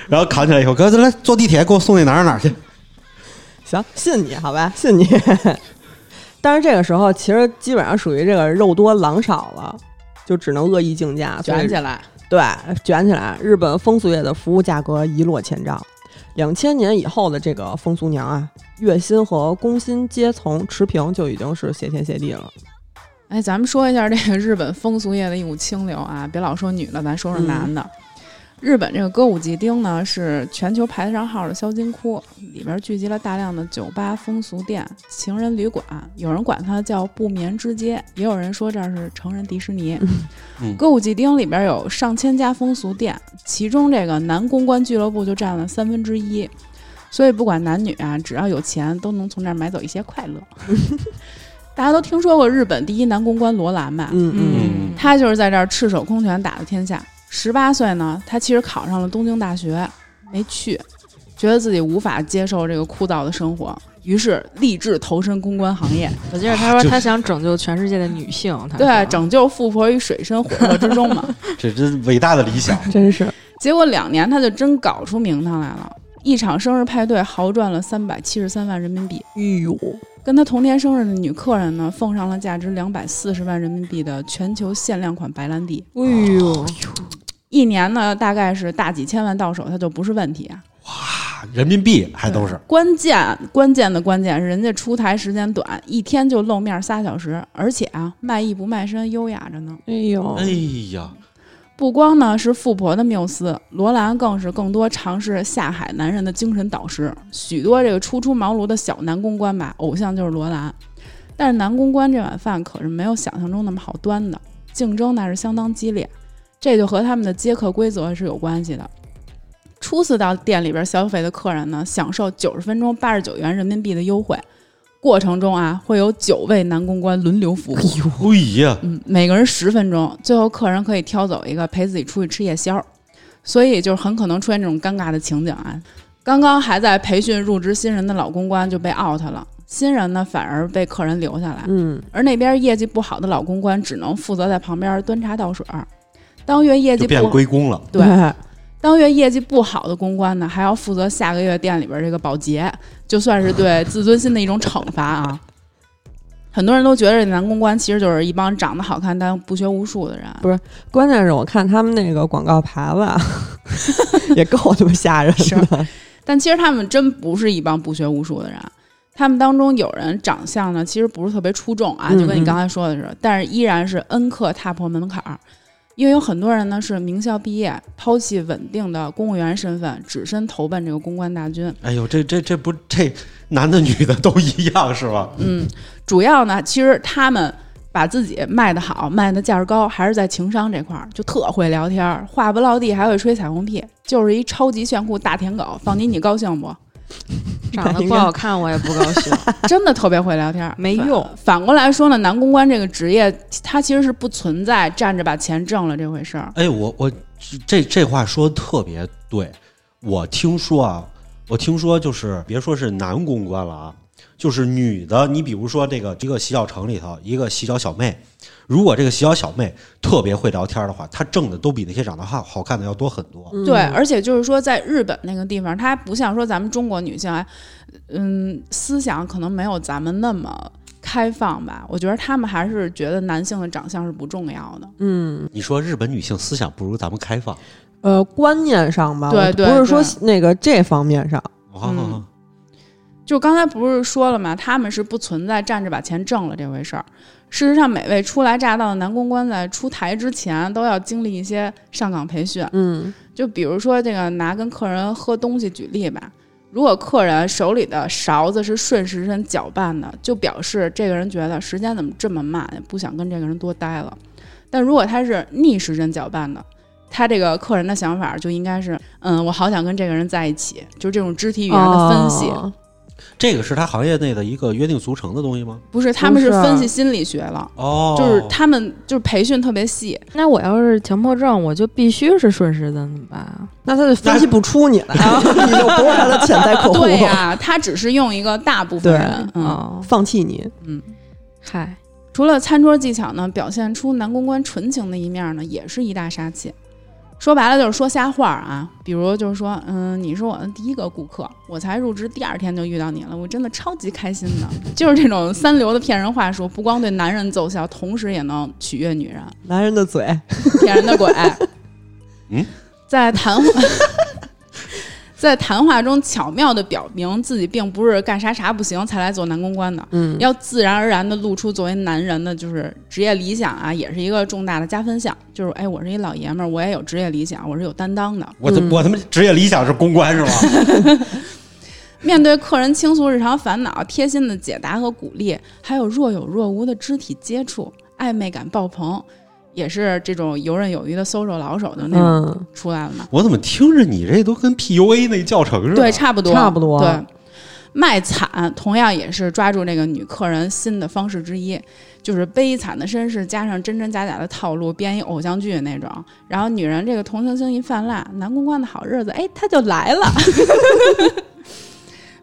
然后扛起来以后，哥来坐地铁给我送那哪儿哪儿去。行，信你好吧，信你。但是这个时候，其实基本上属于这个肉多狼少了，就只能恶意竞价，卷起来，对，卷起来，日本风俗业的服务价格一落千丈。两千年以后的这个风俗娘啊，月薪和工薪阶层持平，就已经是谢天谢地了。哎，咱们说一下这个日本风俗业的一股清流啊，别老说女的，咱说说男的。日本这个歌舞伎町呢，是全球排得上号的销金窟，里边聚集了大量的酒吧、风俗店、情人旅馆，有人管它叫不眠之街，也有人说这儿是成人迪士尼。嗯歌舞伎町里边有上千家风俗店，其中这个男公关俱乐部就占了三分之一。所以不管男女啊，只要有钱，都能从这儿买走一些快乐。大家都听说过日本第一男公关罗兰吧？嗯嗯嗯他就是在这儿赤手空拳打的天下。十八岁呢，他其实考上了东京大学，没去，觉得自己无法接受这个枯燥的生活，于是立志投身公关行业，我记得他说就他想拯救全世界的女性，他对，拯救富婆于水深火热之中嘛。这真伟大的理想。真是，结果两年他就真搞出名堂来了，一场生日派对豪赚了三百七十三万人民币。哎呦，跟他同年生日的女客人呢，奉上了价值两百四十万人民币的全球限量款白兰地。哎呦，一年呢，大概是大几千万到手，它就不是问题啊。哇人民币还都是关键关键的关键是，人家出台时间短，一天就露面仨小时，而且啊，卖艺不卖身，优雅着呢。哎呦，哎呀，不光呢是富婆的缪斯，罗兰更是更多尝试下海男人的精神导师。许多这个初出茅庐的小男公关吧，偶像就是罗兰。但是男公关这碗饭可是没有想象中那么好端的，竞争那是相当激烈，这就和他们的接客规则是有关系的。初次到店里边消费的客人呢，享受九十分钟八十九元人民币的优惠，过程中啊会有九位男公关轮流服务。哎呀，嗯，每个人十分钟，最后客人可以挑走一个陪自己出去吃夜宵，所以就是很可能出现这种尴尬的情景啊。刚刚还在培训入职新人的老公关就被 out 了，新人呢反而被客人留下来，嗯，而那边业绩不好的老公关只能负责在旁边端茶倒水儿。当月业绩就变归功了。对，当月业绩不好的公关呢，还要负责下个月店里边这个保洁，就算是对自尊心的一种惩罚啊。很多人都觉得这男公关其实就是一帮长得好看但不学无术的人。不是关键是我看他们那个广告牌子啊，也够他妈吓人是的。但其实他们真不是一帮不学无术的人，他们当中有人长相呢，其实不是特别出众啊，嗯就跟你刚才说的似的，但是依然是恩客踏破门槛儿。因为有很多人呢是名校毕业，抛弃稳定的公务员身份，只身投奔这个公关大军。哎呦，这这这不这男的女的都一样是吧？嗯，主要呢，其实他们把自己卖得好，卖的价儿高，还是在情商这块儿，就特会聊天儿，话不落地，还会吹彩虹屁，就是一超级炫酷大舔狗。放你，你高兴不？长得不好看我也不高兴。真的特别会聊天儿，没用反。反过来说呢，男公关这个职业，它其实是不存在站着把钱挣了这回事儿。哎，我我这这话说的特别对。我听说啊，我听说就是别说是男公关了啊，就是女的，你比如说这个一个洗脚城里头一个洗脚小妹，如果这个洗脚小妹特别会聊天的话，她挣的都比那些长得好好看的要多很多。对，而且就是说，在日本那个地方，她不像说咱们中国女性，哎，嗯，思想可能没有咱们那么开放吧。我觉得他们还是觉得男性的长相是不重要的。嗯，你说日本女性思想不如咱们开放，呃，观念上吧，对对不是说那个这方面上，就刚才不是说了吗？他们是不存在站着把钱挣了这回事儿。事实上，每位初来乍到的男公关在出台之前，都要经历一些上岗培训。嗯就比如说这个拿跟客人喝东西举例吧，如果客人手里的勺子是顺时针搅拌的，就表示这个人觉得时间怎么这么慢，不想跟这个人多待了。但如果他是逆时针搅拌的，他这个客人的想法就应该是，嗯，我好想跟这个人在一起，就是这种肢体语言的分析，哦这个是他行业内的一个约定俗成的东西吗？不是他们是分析心理学了，哦，就是他们就是培训特别细，那我要是强迫症，我就必须是顺时针怎么办啊？那他就分析不出你来，你就不是他的潜在客户，对呀、他只是用一个大部分对人，嗯。哦，放弃你，嗯。嗨，除了餐桌技巧呢，表现出男公关纯情的一面呢，也是一大杀器。说白了就是说瞎话啊，比如就是说，嗯，你是我的第一个顾客，我才入职第二天就遇到你了，我真的超级开心的，就是这种三流的骗人话术，不光对男人奏效，同时也能取悦女人，男人的嘴，骗人的鬼。嗯，在谈话。在谈话中巧妙地表明自己并不是干啥啥不行才来做男公关的，嗯，要自然而然的露出作为男人的就是职业理想啊，也是一个重大的加分项。就是哎，我是一老爷们儿，我也有职业理想，我是有担当的。嗯我他我他妈职业理想是公关是吗？面对客人倾诉日常烦恼，贴心的解答和鼓励，还有若有若无的肢体接触，暧昧感爆棚，也是这种游刃有余的 social 老手的那种嗯，出来了嘛。我怎么听着你这都跟 PUA 那教程似的？对，差不多，差不多对，卖惨同样也是抓住那个女客人心的方式之一，就是悲惨的身世加上真真假假的套路，编一偶像剧那种。然后女人这个同情心一泛滥，男公关的好日子，哎，他就来了。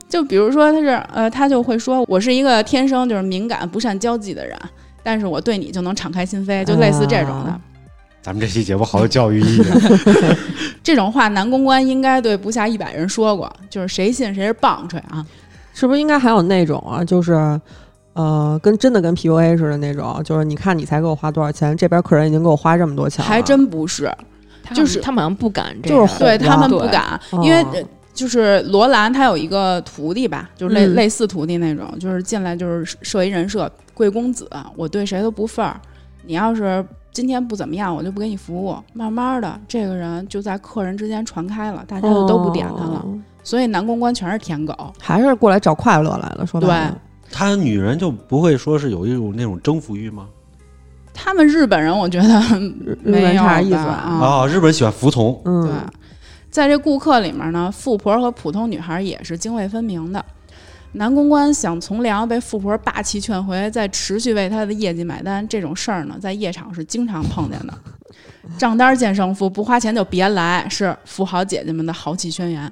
就比如说，他是呃，他就会说，我是一个天生就是敏感、不善交际的人，但是我对你就能敞开心扉，就类似这种的。啊咱们这期节目好有教育意义啊。这种话，男公关应该对不下一百人说过，就是谁信谁是棒槌啊！是不是应该还有那种啊，就是。呃，跟真的跟 PUA 似的那种，就是你看你才给我花多少钱，这边客人已经给我花这么多钱了，还真不是，就是他们好像不敢这样，就是对他们不敢，哦因为呃就是罗兰他有一个徒弟吧，就是类、嗯类似徒弟那种，就是进来就是设一人设，贵公子，我对谁都不份儿，你要是今天不怎么样，我就不给你服务。慢慢的，这个人就在客人之间传开了，大家就都不点他了。哦所以男公关全是舔狗，还是过来找快乐来了。说白了，他女人就不会说是有一种那种征服欲吗？他们日本人我觉得没有啥意思啊？啊？啊，日本人喜欢服从，对嗯，，在这顾客里面呢，富婆和普通女孩也是泾渭分明的。男公关想从良，被富婆霸气劝回，再持续为他的业绩买单，这种事儿呢，在夜场是经常碰见的。账单见胜负，不花钱就别来，是富豪姐姐们的豪气宣言。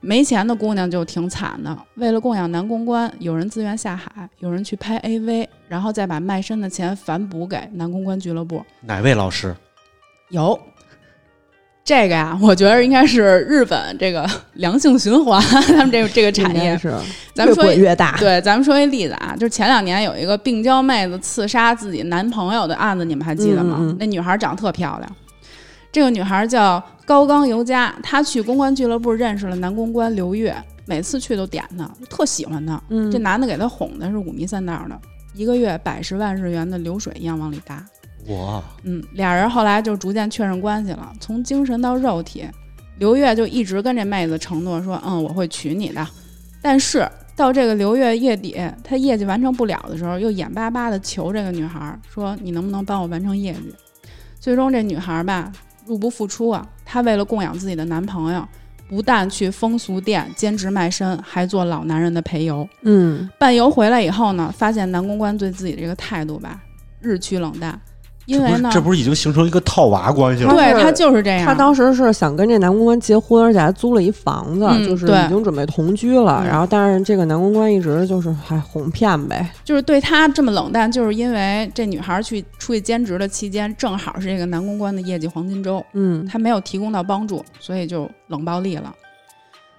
没钱的姑娘就挺惨的，为了供养男公关，有人自愿下海，有人去拍 AV，然后再把卖身的钱反补给男公关俱乐部。哪位老师？有这个呀，我觉得应该是日本这个良性循环，他们这个这个产业。是越咱们说越大。对，咱们说一例子啊，就是前两年有一个病娇妹子刺杀自己男朋友的案子，你们还记得吗？嗯嗯嗯那女孩长得特漂亮，这个女孩叫高冈由佳，她去公关俱乐部认识了男公关刘越，每次去都点她，特喜欢她。嗯，这男的给她哄的是五迷三道的，一个月百十万日元的流水一样往里搭。哇，嗯，俩人后来就逐渐确认关系了，从精神到肉体，刘越就一直跟这妹子承诺说，嗯，我会娶你的。但是到这个刘越月底，他业绩完成不了的时候，又眼巴巴的求这个女孩说，你能不能帮我完成业绩？最终这女孩吧，入不敷出啊，她为了供养自己的男朋友，不但去风俗店兼职卖身，还做老男人的陪游。嗯伴游回来以后呢，发现男公关对自己这个态度吧，日趋冷淡，因为呢，这不是已经形成一个套娃关系了？对他就是这样。他当时是想跟这男公关结婚，而且还租了一房子，嗯就是对已经准备同居了。嗯然后，但是这个男公关一直就是还哄骗呗。就是对他这么冷淡，就是因为这女孩去出去兼职的期间，正好是这个男公关的业绩黄金周，嗯他没有提供到帮助，所以就冷暴力了。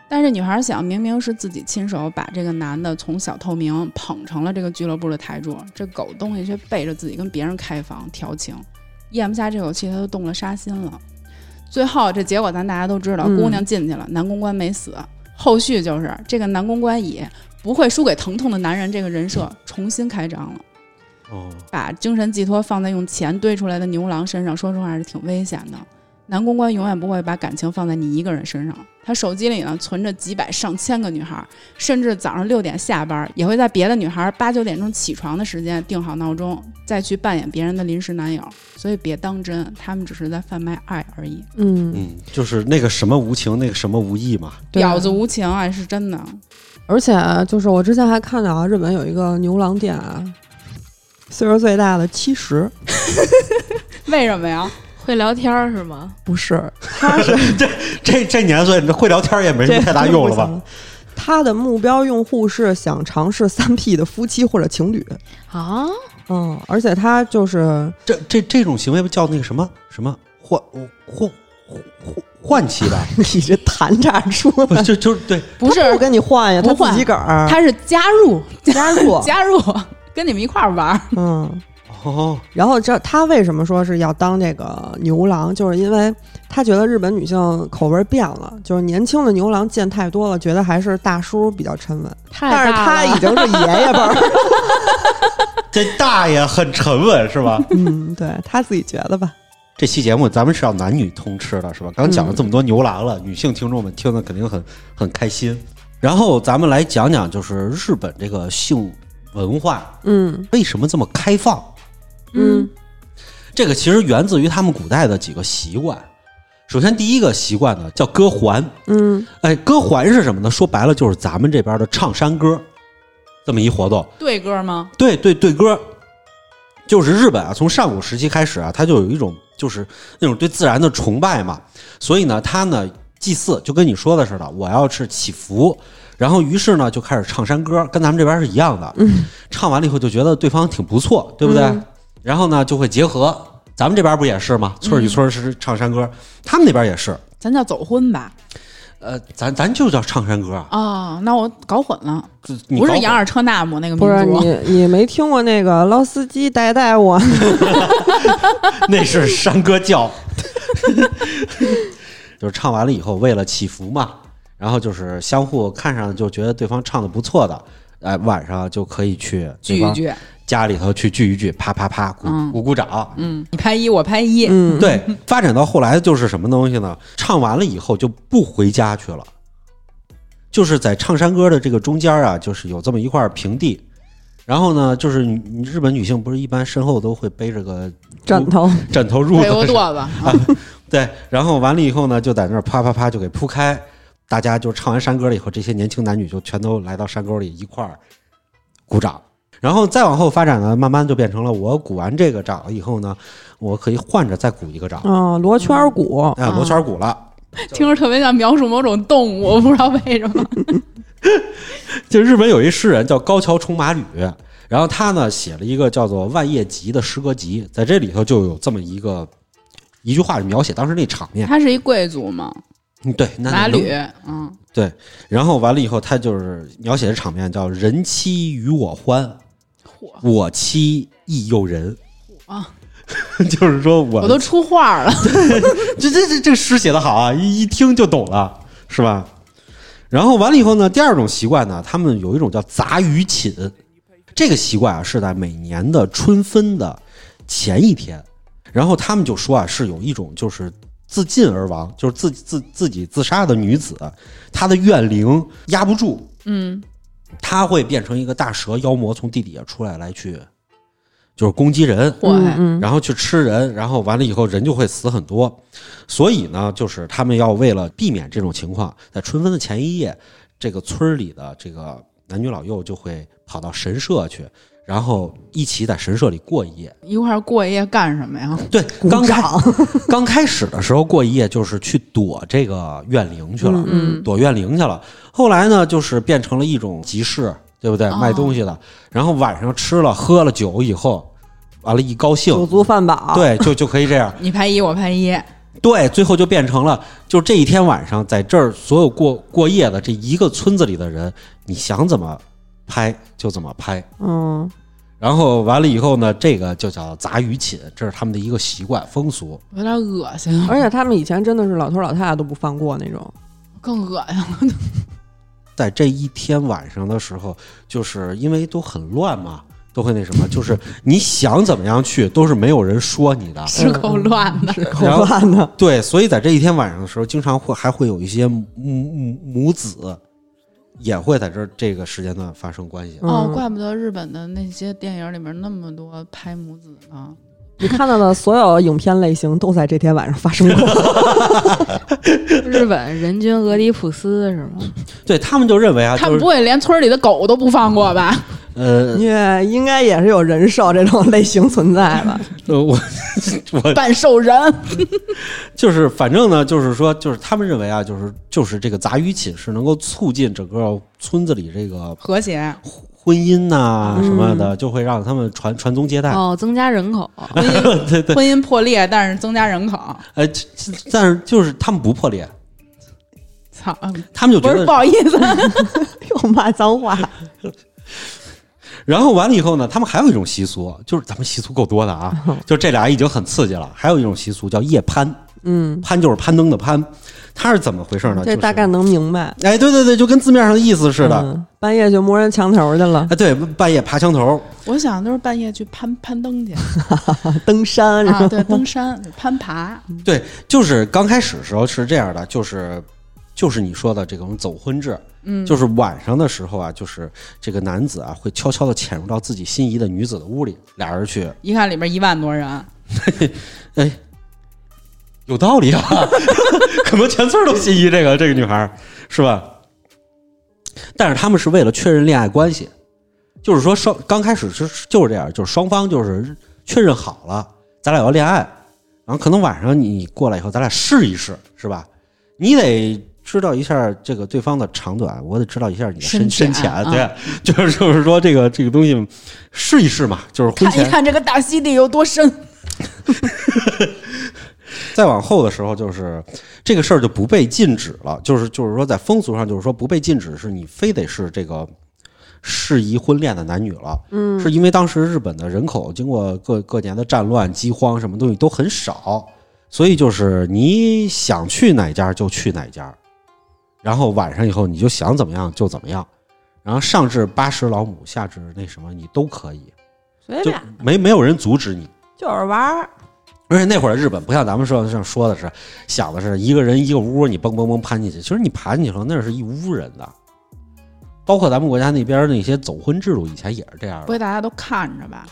但是女孩想，明明是自己亲手把这个男的从小透明捧成了这个俱乐部的台柱，这狗东西却背着自己跟别人开房调情，咽不下这口气，他都动了杀心了。最后这结果咱大家都知道，嗯姑娘进去了，男公关没死。后续就是这个男公关以不会输给疼痛的男人这个人设重新开张了。哦，把精神寄托放在用钱堆出来的牛郎身上，说实话是挺危险的。男公关永远不会把感情放在你一个人身上，他手机里呢存着几百上千个女孩，甚至早上六点下班，也会在别的女孩八九点钟起床的时间定好闹钟，再去扮演别人的临时男友。所以别当真，他们只是在贩卖爱而已。嗯，嗯，就是那个什么无情，那个什么无义嘛。对婊子无情啊，是真的。而且就是我之前还看到啊，日本有一个牛郎店啊，岁数最大的七十，为什么呀？会聊天儿是吗？不是，他是 这这这年岁，你会聊天也没什么太大用了吧？？他的目标用户是想尝试三 P 的夫妻或者情侣，啊，嗯，而且他就是这这这种行为叫那个什么什么换换换换妻吧？你这谈炸出不来，就就是对，不是他不跟你换呀，他自己个儿，他是加入加入，加入，跟你们一块儿玩儿。嗯。哦，然后这他为什么说是要当这个牛郎？就是因为他觉得日本女性口味变了，就是年轻的牛郎见太多了，觉得还是大叔比较沉稳。太但是他已经是爷爷辈儿，这大爷很沉稳是吧？嗯，对他自己觉得吧。这期节目咱们是要男女通吃的，是吧？刚讲了这么多牛郎了，女性听众们听的肯定很很开心。然后咱们来讲讲，就是日本这个性文化嗯为什么这么开放？嗯这个其实源自于他们古代的几个习惯。首先，第一个习惯呢叫歌环。嗯哎，歌环是什么呢？说白了就是咱们这边的唱山歌，这么一活动。对歌吗？对对对歌，就是日本啊，从上古时期开始啊，它就有一种就是那种对自然的崇拜嘛，所以呢，他呢祭祀就跟你说的似的，我要是祈福，然后于是呢就开始唱山歌，跟咱们这边是一样的。嗯唱完了以后就觉得对方挺不错，对不对？嗯然后呢就会结合，咱们这边不也是吗？村与村是唱山歌，他们那边也是。咱叫走婚吧？呃，咱咱就叫唱山歌啊，哦，那我搞混了，不是杨尔车纳姆那个民不是。你你没听过那个老司机带带我？那是山歌教，就是唱完了以后，为了祈福嘛，然后就是相互看上就觉得对方唱的不错的，哎，晚上就可以去聚一聚，家里头去聚一聚，啪啪啪鼓嗯鼓鼓掌。嗯，你拍一，我拍一，嗯，对，发展到后来就是什么东西呢？唱完了以后就不回家去了，就是在唱山歌的这个中间啊，就是有这么一块平地。然后呢，就是女日本女性不是一般身后都会背着个枕头，枕头褥子垛子，啊对，然后完了以后呢，就在那儿啪啪啪就给铺开，大家就唱完山歌了以后，这些年轻男女就全都来到山沟里一块儿鼓掌。然后再往后发展呢，慢慢就变成了我鼓完这个掌了以后呢，我可以换着再鼓一个掌，嗯，罗圈鼓，哎，罗圈鼓了。听着特别像描述某种动物，我不知道为什么。就日本有一诗人叫高桥重马吕，然后他呢写了一个叫做《万叶集》的诗歌集，在这里头就有这么一个一句话描写当时那场面。他是一贵族嘛，嗯，对，那能马吕，嗯，然后完了以后，他就是描写的场面叫“人妻与我欢，我妻亦诱人”。啊，就是说我我都出画了。这这这这个诗写的好啊，一一听就懂了，是吧？然后完了以后呢，第二种习惯呢，他们有一种叫杂鱼寝，这个习惯啊是在每年的春分的前一天，然后他们就说啊是有一种就是自尽而亡，就是自自自己自杀的女子，她的怨灵压不住，嗯，她会变成一个大蛇妖魔从地底下出来来去，就是攻击人，然后去吃人，然后完了以后人就会死很多。所以呢，就是他们要为了避免这种情况，在春分的前一夜，这个村里的这个男女老幼就会跑到神社去，然后一起在神社里过一夜。一块儿过夜干什么呀？对，刚开，刚开始的时候过一夜就是去躲这个怨灵去了，嗯躲怨灵去了。后来呢，就是变成了一种集市，对不对？哦卖东西的。然后晚上吃了喝了酒以后，完了，一高兴，酒足饭饱，，对，就就可以这样。你拍一，我拍一，对，最后就变成了，就这一天晚上，在这儿所有过过夜的这一个村子里的人，你想怎么拍就怎么拍。嗯，然后完了以后呢，这个就叫杂鱼寝，这是他们的一个习惯风俗。有点恶心，而且他们以前真的是老头老太太都不放过那种，更恶心了。在这一天晚上的时候，就是因为都很乱嘛，都会那什么，就是你想怎么样去，都是没有人说你的。是够乱的。是够乱的。对，所以在这一天晚上的时候，经常会还会有一些母母母子也会在这儿这个时间段发生关系。嗯哦，怪不得日本的那些电影里面那么多拍母子呢。你看到的所有影片类型都在这天晚上发生过。日本人均俄狄浦斯是吗？对他们就认为啊，就是他们不会连村里的狗都不放过吧？呃也应该也是有人兽这种类型存在吧？呃我我半兽人，就是反正呢，就是说就是他们认为啊，就是就是这个杂鱼寝是能够促进整个村子里这个和谐。婚姻呐、嗯什么的，就会让他们传传宗接代。哦，增加人口。婚姻对对，婚姻破裂，但是增加人口。呃，这这但是就是他们不破裂，操，他们就觉得不是不好意思，又骂脏话，然后完了以后呢，他们还有一种习俗，就是咱们习俗够多的啊，就这俩已经很刺激了。还有一种习俗叫夜攀，嗯，攀就是攀登的攀，它是怎么回事呢？就是这大概能明白。哎，对对对，就跟字面上的意思似的。嗯半夜就摸人墙头去了，哎，对，半夜爬墙头，我想都是半夜去攀攀登去 登山是啊，对，登山攀爬。对，就是刚开始的时候是这样的，就是就是你说的这种走婚制，嗯，就是晚上的时候啊，就是这个男子啊会悄悄的潜入到自己心仪的女子的屋里，俩人去，一看里面一万多人，哎，有道理啊，可能全村都心仪这个这个女孩，是吧？但是他们是为了确认恋爱关系，就是说双刚开始是就是这样，就是双方就是确认好了，咱俩要恋爱，然后可能晚上你过来以后，咱俩试一试，是吧？你得知道一下这个对方的长短，我得知道一下你的深深浅，对，就 是就是说这个这个东西试一试嘛，就是婚前看一看这个大溪地有多深。再往后的时候，就是这个事儿就不被禁止了，就是就是说在风俗上，就是说不被禁止，是你非得是这个适宜婚恋的男女了。嗯，是因为当时日本的人口经过各各年的战乱、饥荒，什么东西都很少，所以就是你想去哪家就去哪家，然后晚上以后你就想怎么样就怎么样，然后上至八十老母，下至那什么你都可以，就随便没没有人阻止你。就是玩儿。而且那会儿日本不像咱们说像说的是，想的是一个人一个屋，你蹦蹦蹦攀进去。其实你爬进去了，那是一屋人的。包括咱们国家那边那些走婚制度，以前也是这样的。不会大家都看着吧？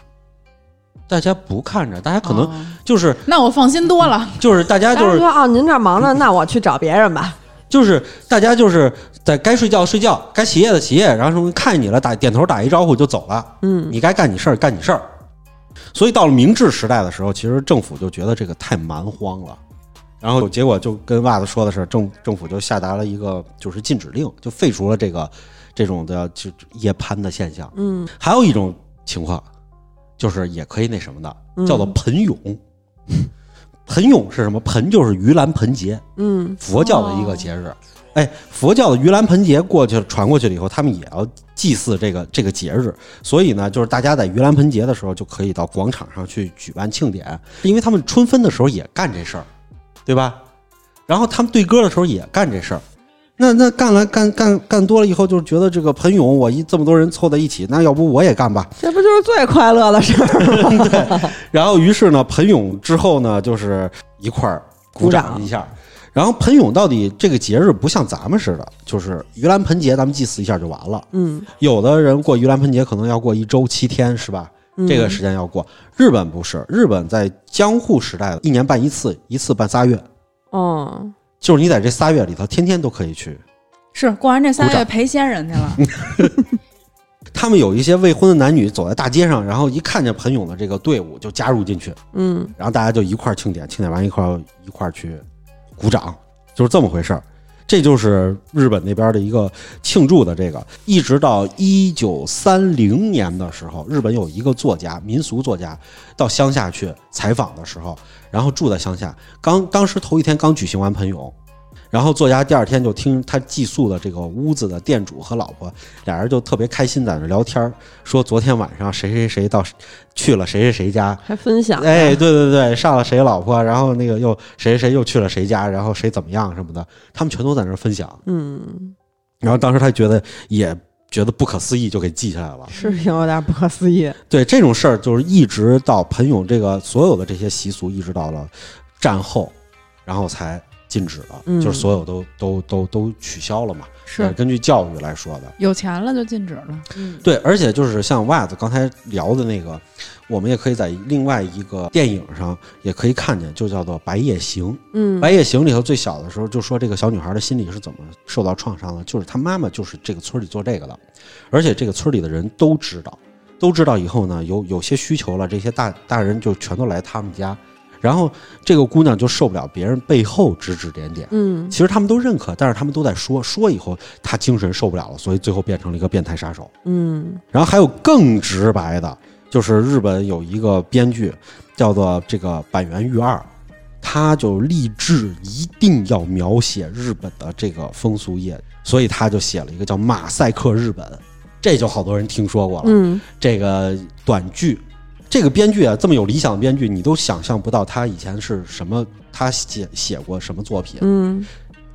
大家不看着，大家可能哦就是、那我放心多了。就是大家就是说哦，您这儿忙着，那我去找别人吧。就是大家就是在该睡觉睡觉，该起夜的起夜，然后什么看你了打点头打一招呼就走了。嗯，你该干你事儿干你事儿。所以到了明治时代的时候，其实政府就觉得这个太蛮荒了，然后结果就跟袜子说的是，政政府就下达了一个就是禁止令，就废除了这个这种的就夜攀的现象。嗯，还有一种情况，就是也可以那什么的，嗯叫做盆涌。盆涌是什么？盆就是盂兰盆节，嗯佛教的一个节日。哎，佛教的盂兰盆节过去传过去了以后，他们也要祭祀这个这个节日，所以呢，就是大家在盂兰盆节的时候就可以到广场上去举办庆典，因为他们春分的时候也干这事儿，对吧？然后他们对歌的时候也干这事儿。那那干了干干干多了以后，就是觉得这个盆涌，我一这么多人凑在一起，那要不我也干吧？这不就是最快乐的事儿吗？然后于是呢，盆涌之后呢，就是一块儿鼓掌一下。然后盆涌到底这个节日不像咱们似的，就是盂兰盆节，咱们祭祀一下就完了。嗯，有的人过盂兰盆节可能要过一周七天，是吧？嗯这个时间要过。日本不是，日本在江户时代一年办一次，一次办仨月，嗯，就是你在这仨月里头，天天都可以去。是过完这仨月陪仙人去了，他们有一些未婚的男女走在大街上，然后一看见彭勇的这个队伍就加入进去，嗯然后大家就一块儿庆典，庆典完一块儿一块儿去鼓掌，就是这么回事儿。这就是日本那边的一个庆祝的这个，一直到一九三零年的时候，日本有一个作家，民俗作家，到乡下去采访的时候，然后住在乡下，刚当时头一天刚举行完喷涌，然后作家第二天就听他寄宿的这个屋子的店主和老婆俩人就特别开心在那聊天儿，说昨天晚上谁谁谁到去了谁谁谁家，还分享，哎，，对对对，上了谁老婆，然后那个又谁谁谁又去了谁家，然后谁怎么样什么的，他们全都在那分享。嗯，然后当时他觉得也觉得不可思议，就给记下来了。是挺有点不可思议。对这种事儿，就是一直到彭勇这个所有的这些习俗，一直到了战后，然后才禁止了，嗯就是所有都都都都取消了嘛。是呃根据教育来说的。有钱了就禁止了。嗯，对，而且就是像袜子刚才聊的那个，我们也可以在另外一个电影上也可以看见，就叫做《白夜行》。嗯，白夜行里头最小的时候就说这个小女孩的心理是怎么受到创伤的，就是她妈妈就是这个村里做这个的，而且这个村里的人都知道，都知道以后呢有有些需求了，这些大大人就全都来他们家，然后这个姑娘就受不了别人背后指指点点。嗯其实他们都认可，但是他们都在说，说以后她精神受不了了，所以最后变成了一个变态杀手。嗯然后还有更直白的，就是日本有一个编剧叫做这个板垣裕二，他就立志一定要描写日本的这个风俗业，所以他就写了一个叫《马赛克日本》，这就好多人听说过了。嗯这个短剧，这个编剧啊，这么有理想的编剧，你都想象不到他以前是什么，他写写过什么作品。嗯，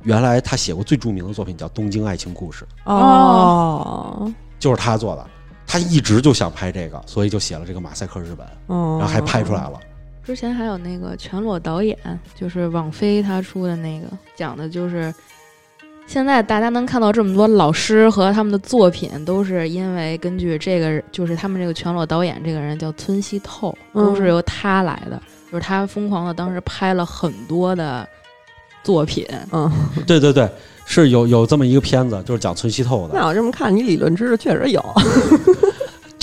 原来他写过最著名的作品叫《东京爱情故事》，哦就是他做的。他一直就想拍这个，所以就写了这个《马赛克日本》，哦，然后还拍出来了。之前还有那个全裸导演，就是网飞他出的那个，讲的就是现在大家能看到这么多老师和他们的作品，都是因为根据这个，就是他们这个全裸导演这个人叫村西透，嗯都是由他来的，就是他疯狂的当时拍了很多的作品，嗯，对对对，是有有这么一个片子，就是讲村西透的。那我这么看，你理论知识确实有。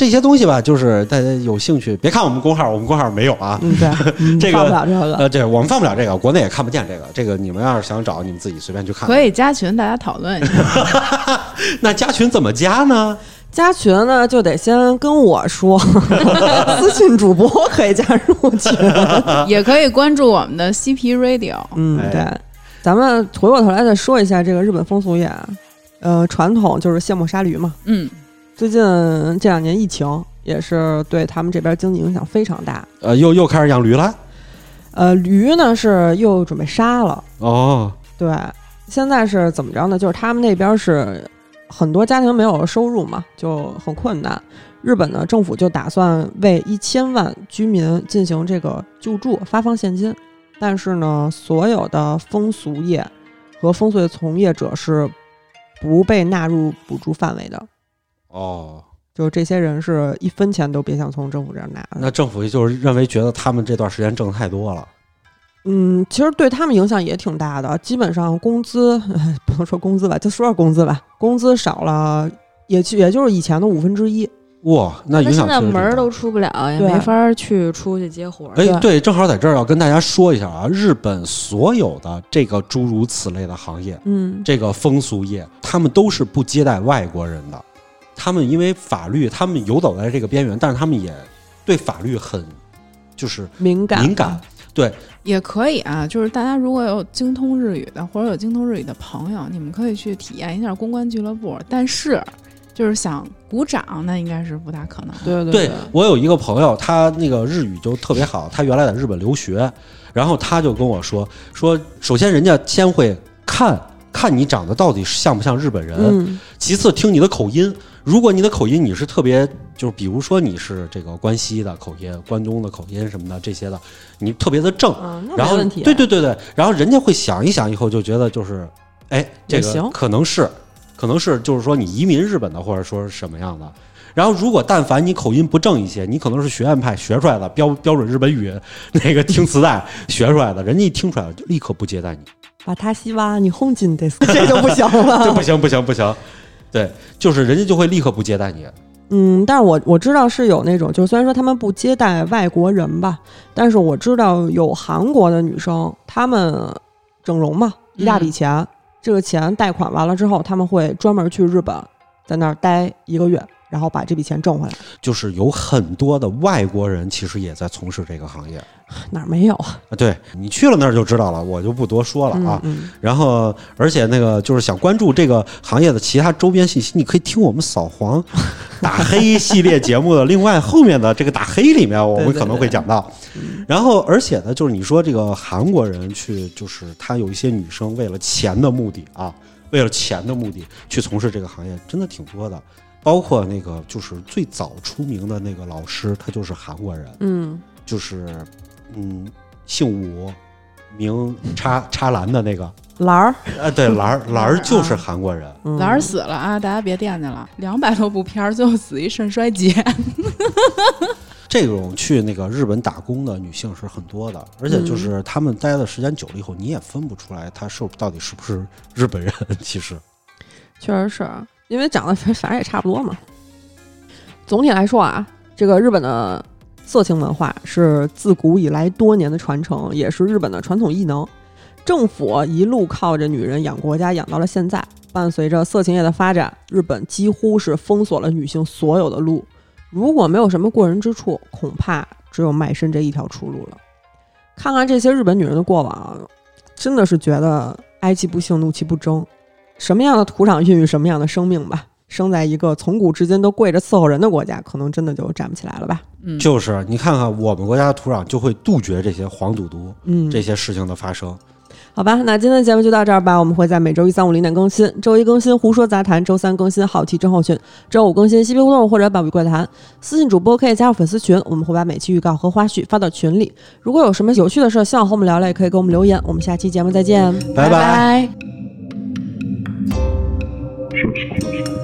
这些东西吧，就是大家有兴趣，别看我们公号，我们公号没有啊。嗯，对，嗯这个放不了这个。呃，对我们放不了这个，国内也看不见这个。这个你们要是想找，你们自己随便去看。可以加群，大家讨论一下。那加群怎么加呢？加群呢，就得先跟我说，私信主播可以加入群。也可以关注我们的 CP Radio。嗯，哎对，咱们回过头来再说一下这个日本风俗业啊，呃，传统就是卸磨杀驴嘛。嗯，最近这两年疫情也是对他们这边经济影响非常大。呃，又又开始养驴了。呃，驴呢是又准备杀了，哦，对，现在是怎么着呢？就是他们那边是很多家庭没有收入嘛，就很困难。日本呢，政府就打算为一千万居民进行这个救助，发放现金。但是呢，所有的风俗业和风俗业从业者是不被纳入补助范围的，哦，就这些人是一分钱都别想从政府这儿拿的。那政府就是认为觉得他们这段时间挣太多了。嗯，其实对他们影响也挺大的。基本上工资，哎不能说工资吧，就说说工资吧，工资少了，也就也就是以前的五分之一。哇，那影响现在门儿都出不了，也没法儿去出去接活儿。哎，对对，正好在这儿要跟大家说一下啊，日本所有的这个诸如此类的行业，嗯这个风俗业，他们都是不接待外国人的。他们因为法律，他们游走在这个边缘，但是他们也对法律很就是敏感敏感。对，也可以啊，就是大家如果有精通日语的，或者有精通日语的朋友，你们可以去体验一下公关俱乐部。但是，就是想鼓掌，那应该是不大可能。对对对我有一个朋友，他那个日语就特别好，他原来在日本留学，然后他就跟我说说，首先人家先会看看你长得到底像不像日本人，嗯其次听你的口音，如果你的口音你是特别，就是比如说你是这个关西的口音、关东的口音什么的这些的，你特别的正，啊，然后。对对对对，然后人家会想一想以后就觉得就是，哎，这个可能是，可能是就是说你移民日本的，或者说是什么样的。然后，如果但凡你口音不正一些，你可能是学院派学出来的标标准日本语，那个听磁带学出来的，人家一听出来了就立刻不接待你，把他西哇，你轰进得死，这就不行了。这不行不行不行，对，就是人家就会立刻不接待你。嗯，但是我我知道是有那种，就虽然说他们不接待外国人吧，但是我知道有韩国的女生，她们整容嘛，一大笔钱，这个钱贷款完了之后，他们会专门去日本，在那儿待一个月，然后把这笔钱挣回来。就是有很多的外国人其实也在从事这个行业哪儿没有啊？啊。对你去了那儿就知道了，我就不多说了啊。嗯然后，而且那个就是想关注这个行业的其他周边信息，你可以听我们扫黄 打黑系列节目的另外后面的这个打黑里面，我们可能会讲到。然后，而且呢，就是你说这个韩国人去，就是他有一些女生为了钱的目的啊，为了钱的目的去从事这个行业，真的挺多的。包括那个就是最早出名的那个老师，他就是韩国人，嗯。就是嗯，姓武，名叉叉兰的那个。兰，儿，啊，对，兰儿兰儿就是韩国人，嗯。兰儿死了啊，大家别惦记了，两百多部片儿，最后死一肾衰竭。这种去那个日本打工的女性是很多的，而且就是她们待的时间久了以后，你也分不出来她是到底是不是日本人。其实，确实是因为长得 反正也差不多嘛。总体来说啊，这个日本的色情文化是自古以来多年的传承，也是日本的传统异能。政府一路靠着女人养国家，养到了现在。伴随着色情业的发展，日本几乎是封锁了女性所有的路。如果没有什么过人之处，恐怕只有卖身这一条出路了。看看这些日本女人的过往，真的是觉得哀其不幸，怒其不争。什么样的土壤孕育什么样的生命吧。生在一个从古至今都跪着伺候人的国家，可能真的就站不起来了吧。嗯，就是你看看我们国家的土壤，就会杜绝这些黄赌毒嗯，这些事情的发生。好吧，那今天的节目就到这儿吧。我们会在每周一、三、五零点更新，周一更新《胡说杂谈》，周三更新《好奇症候群》，周五更新《嬉皮互动》或者《宝贝怪谈》。私信主播可以加入粉丝群，我们会把每期预告和花絮发到群里。如果有什么有趣的事儿，希望和我们聊聊，也可以给我们留言。我们下期节目再见。拜拜 Chascos.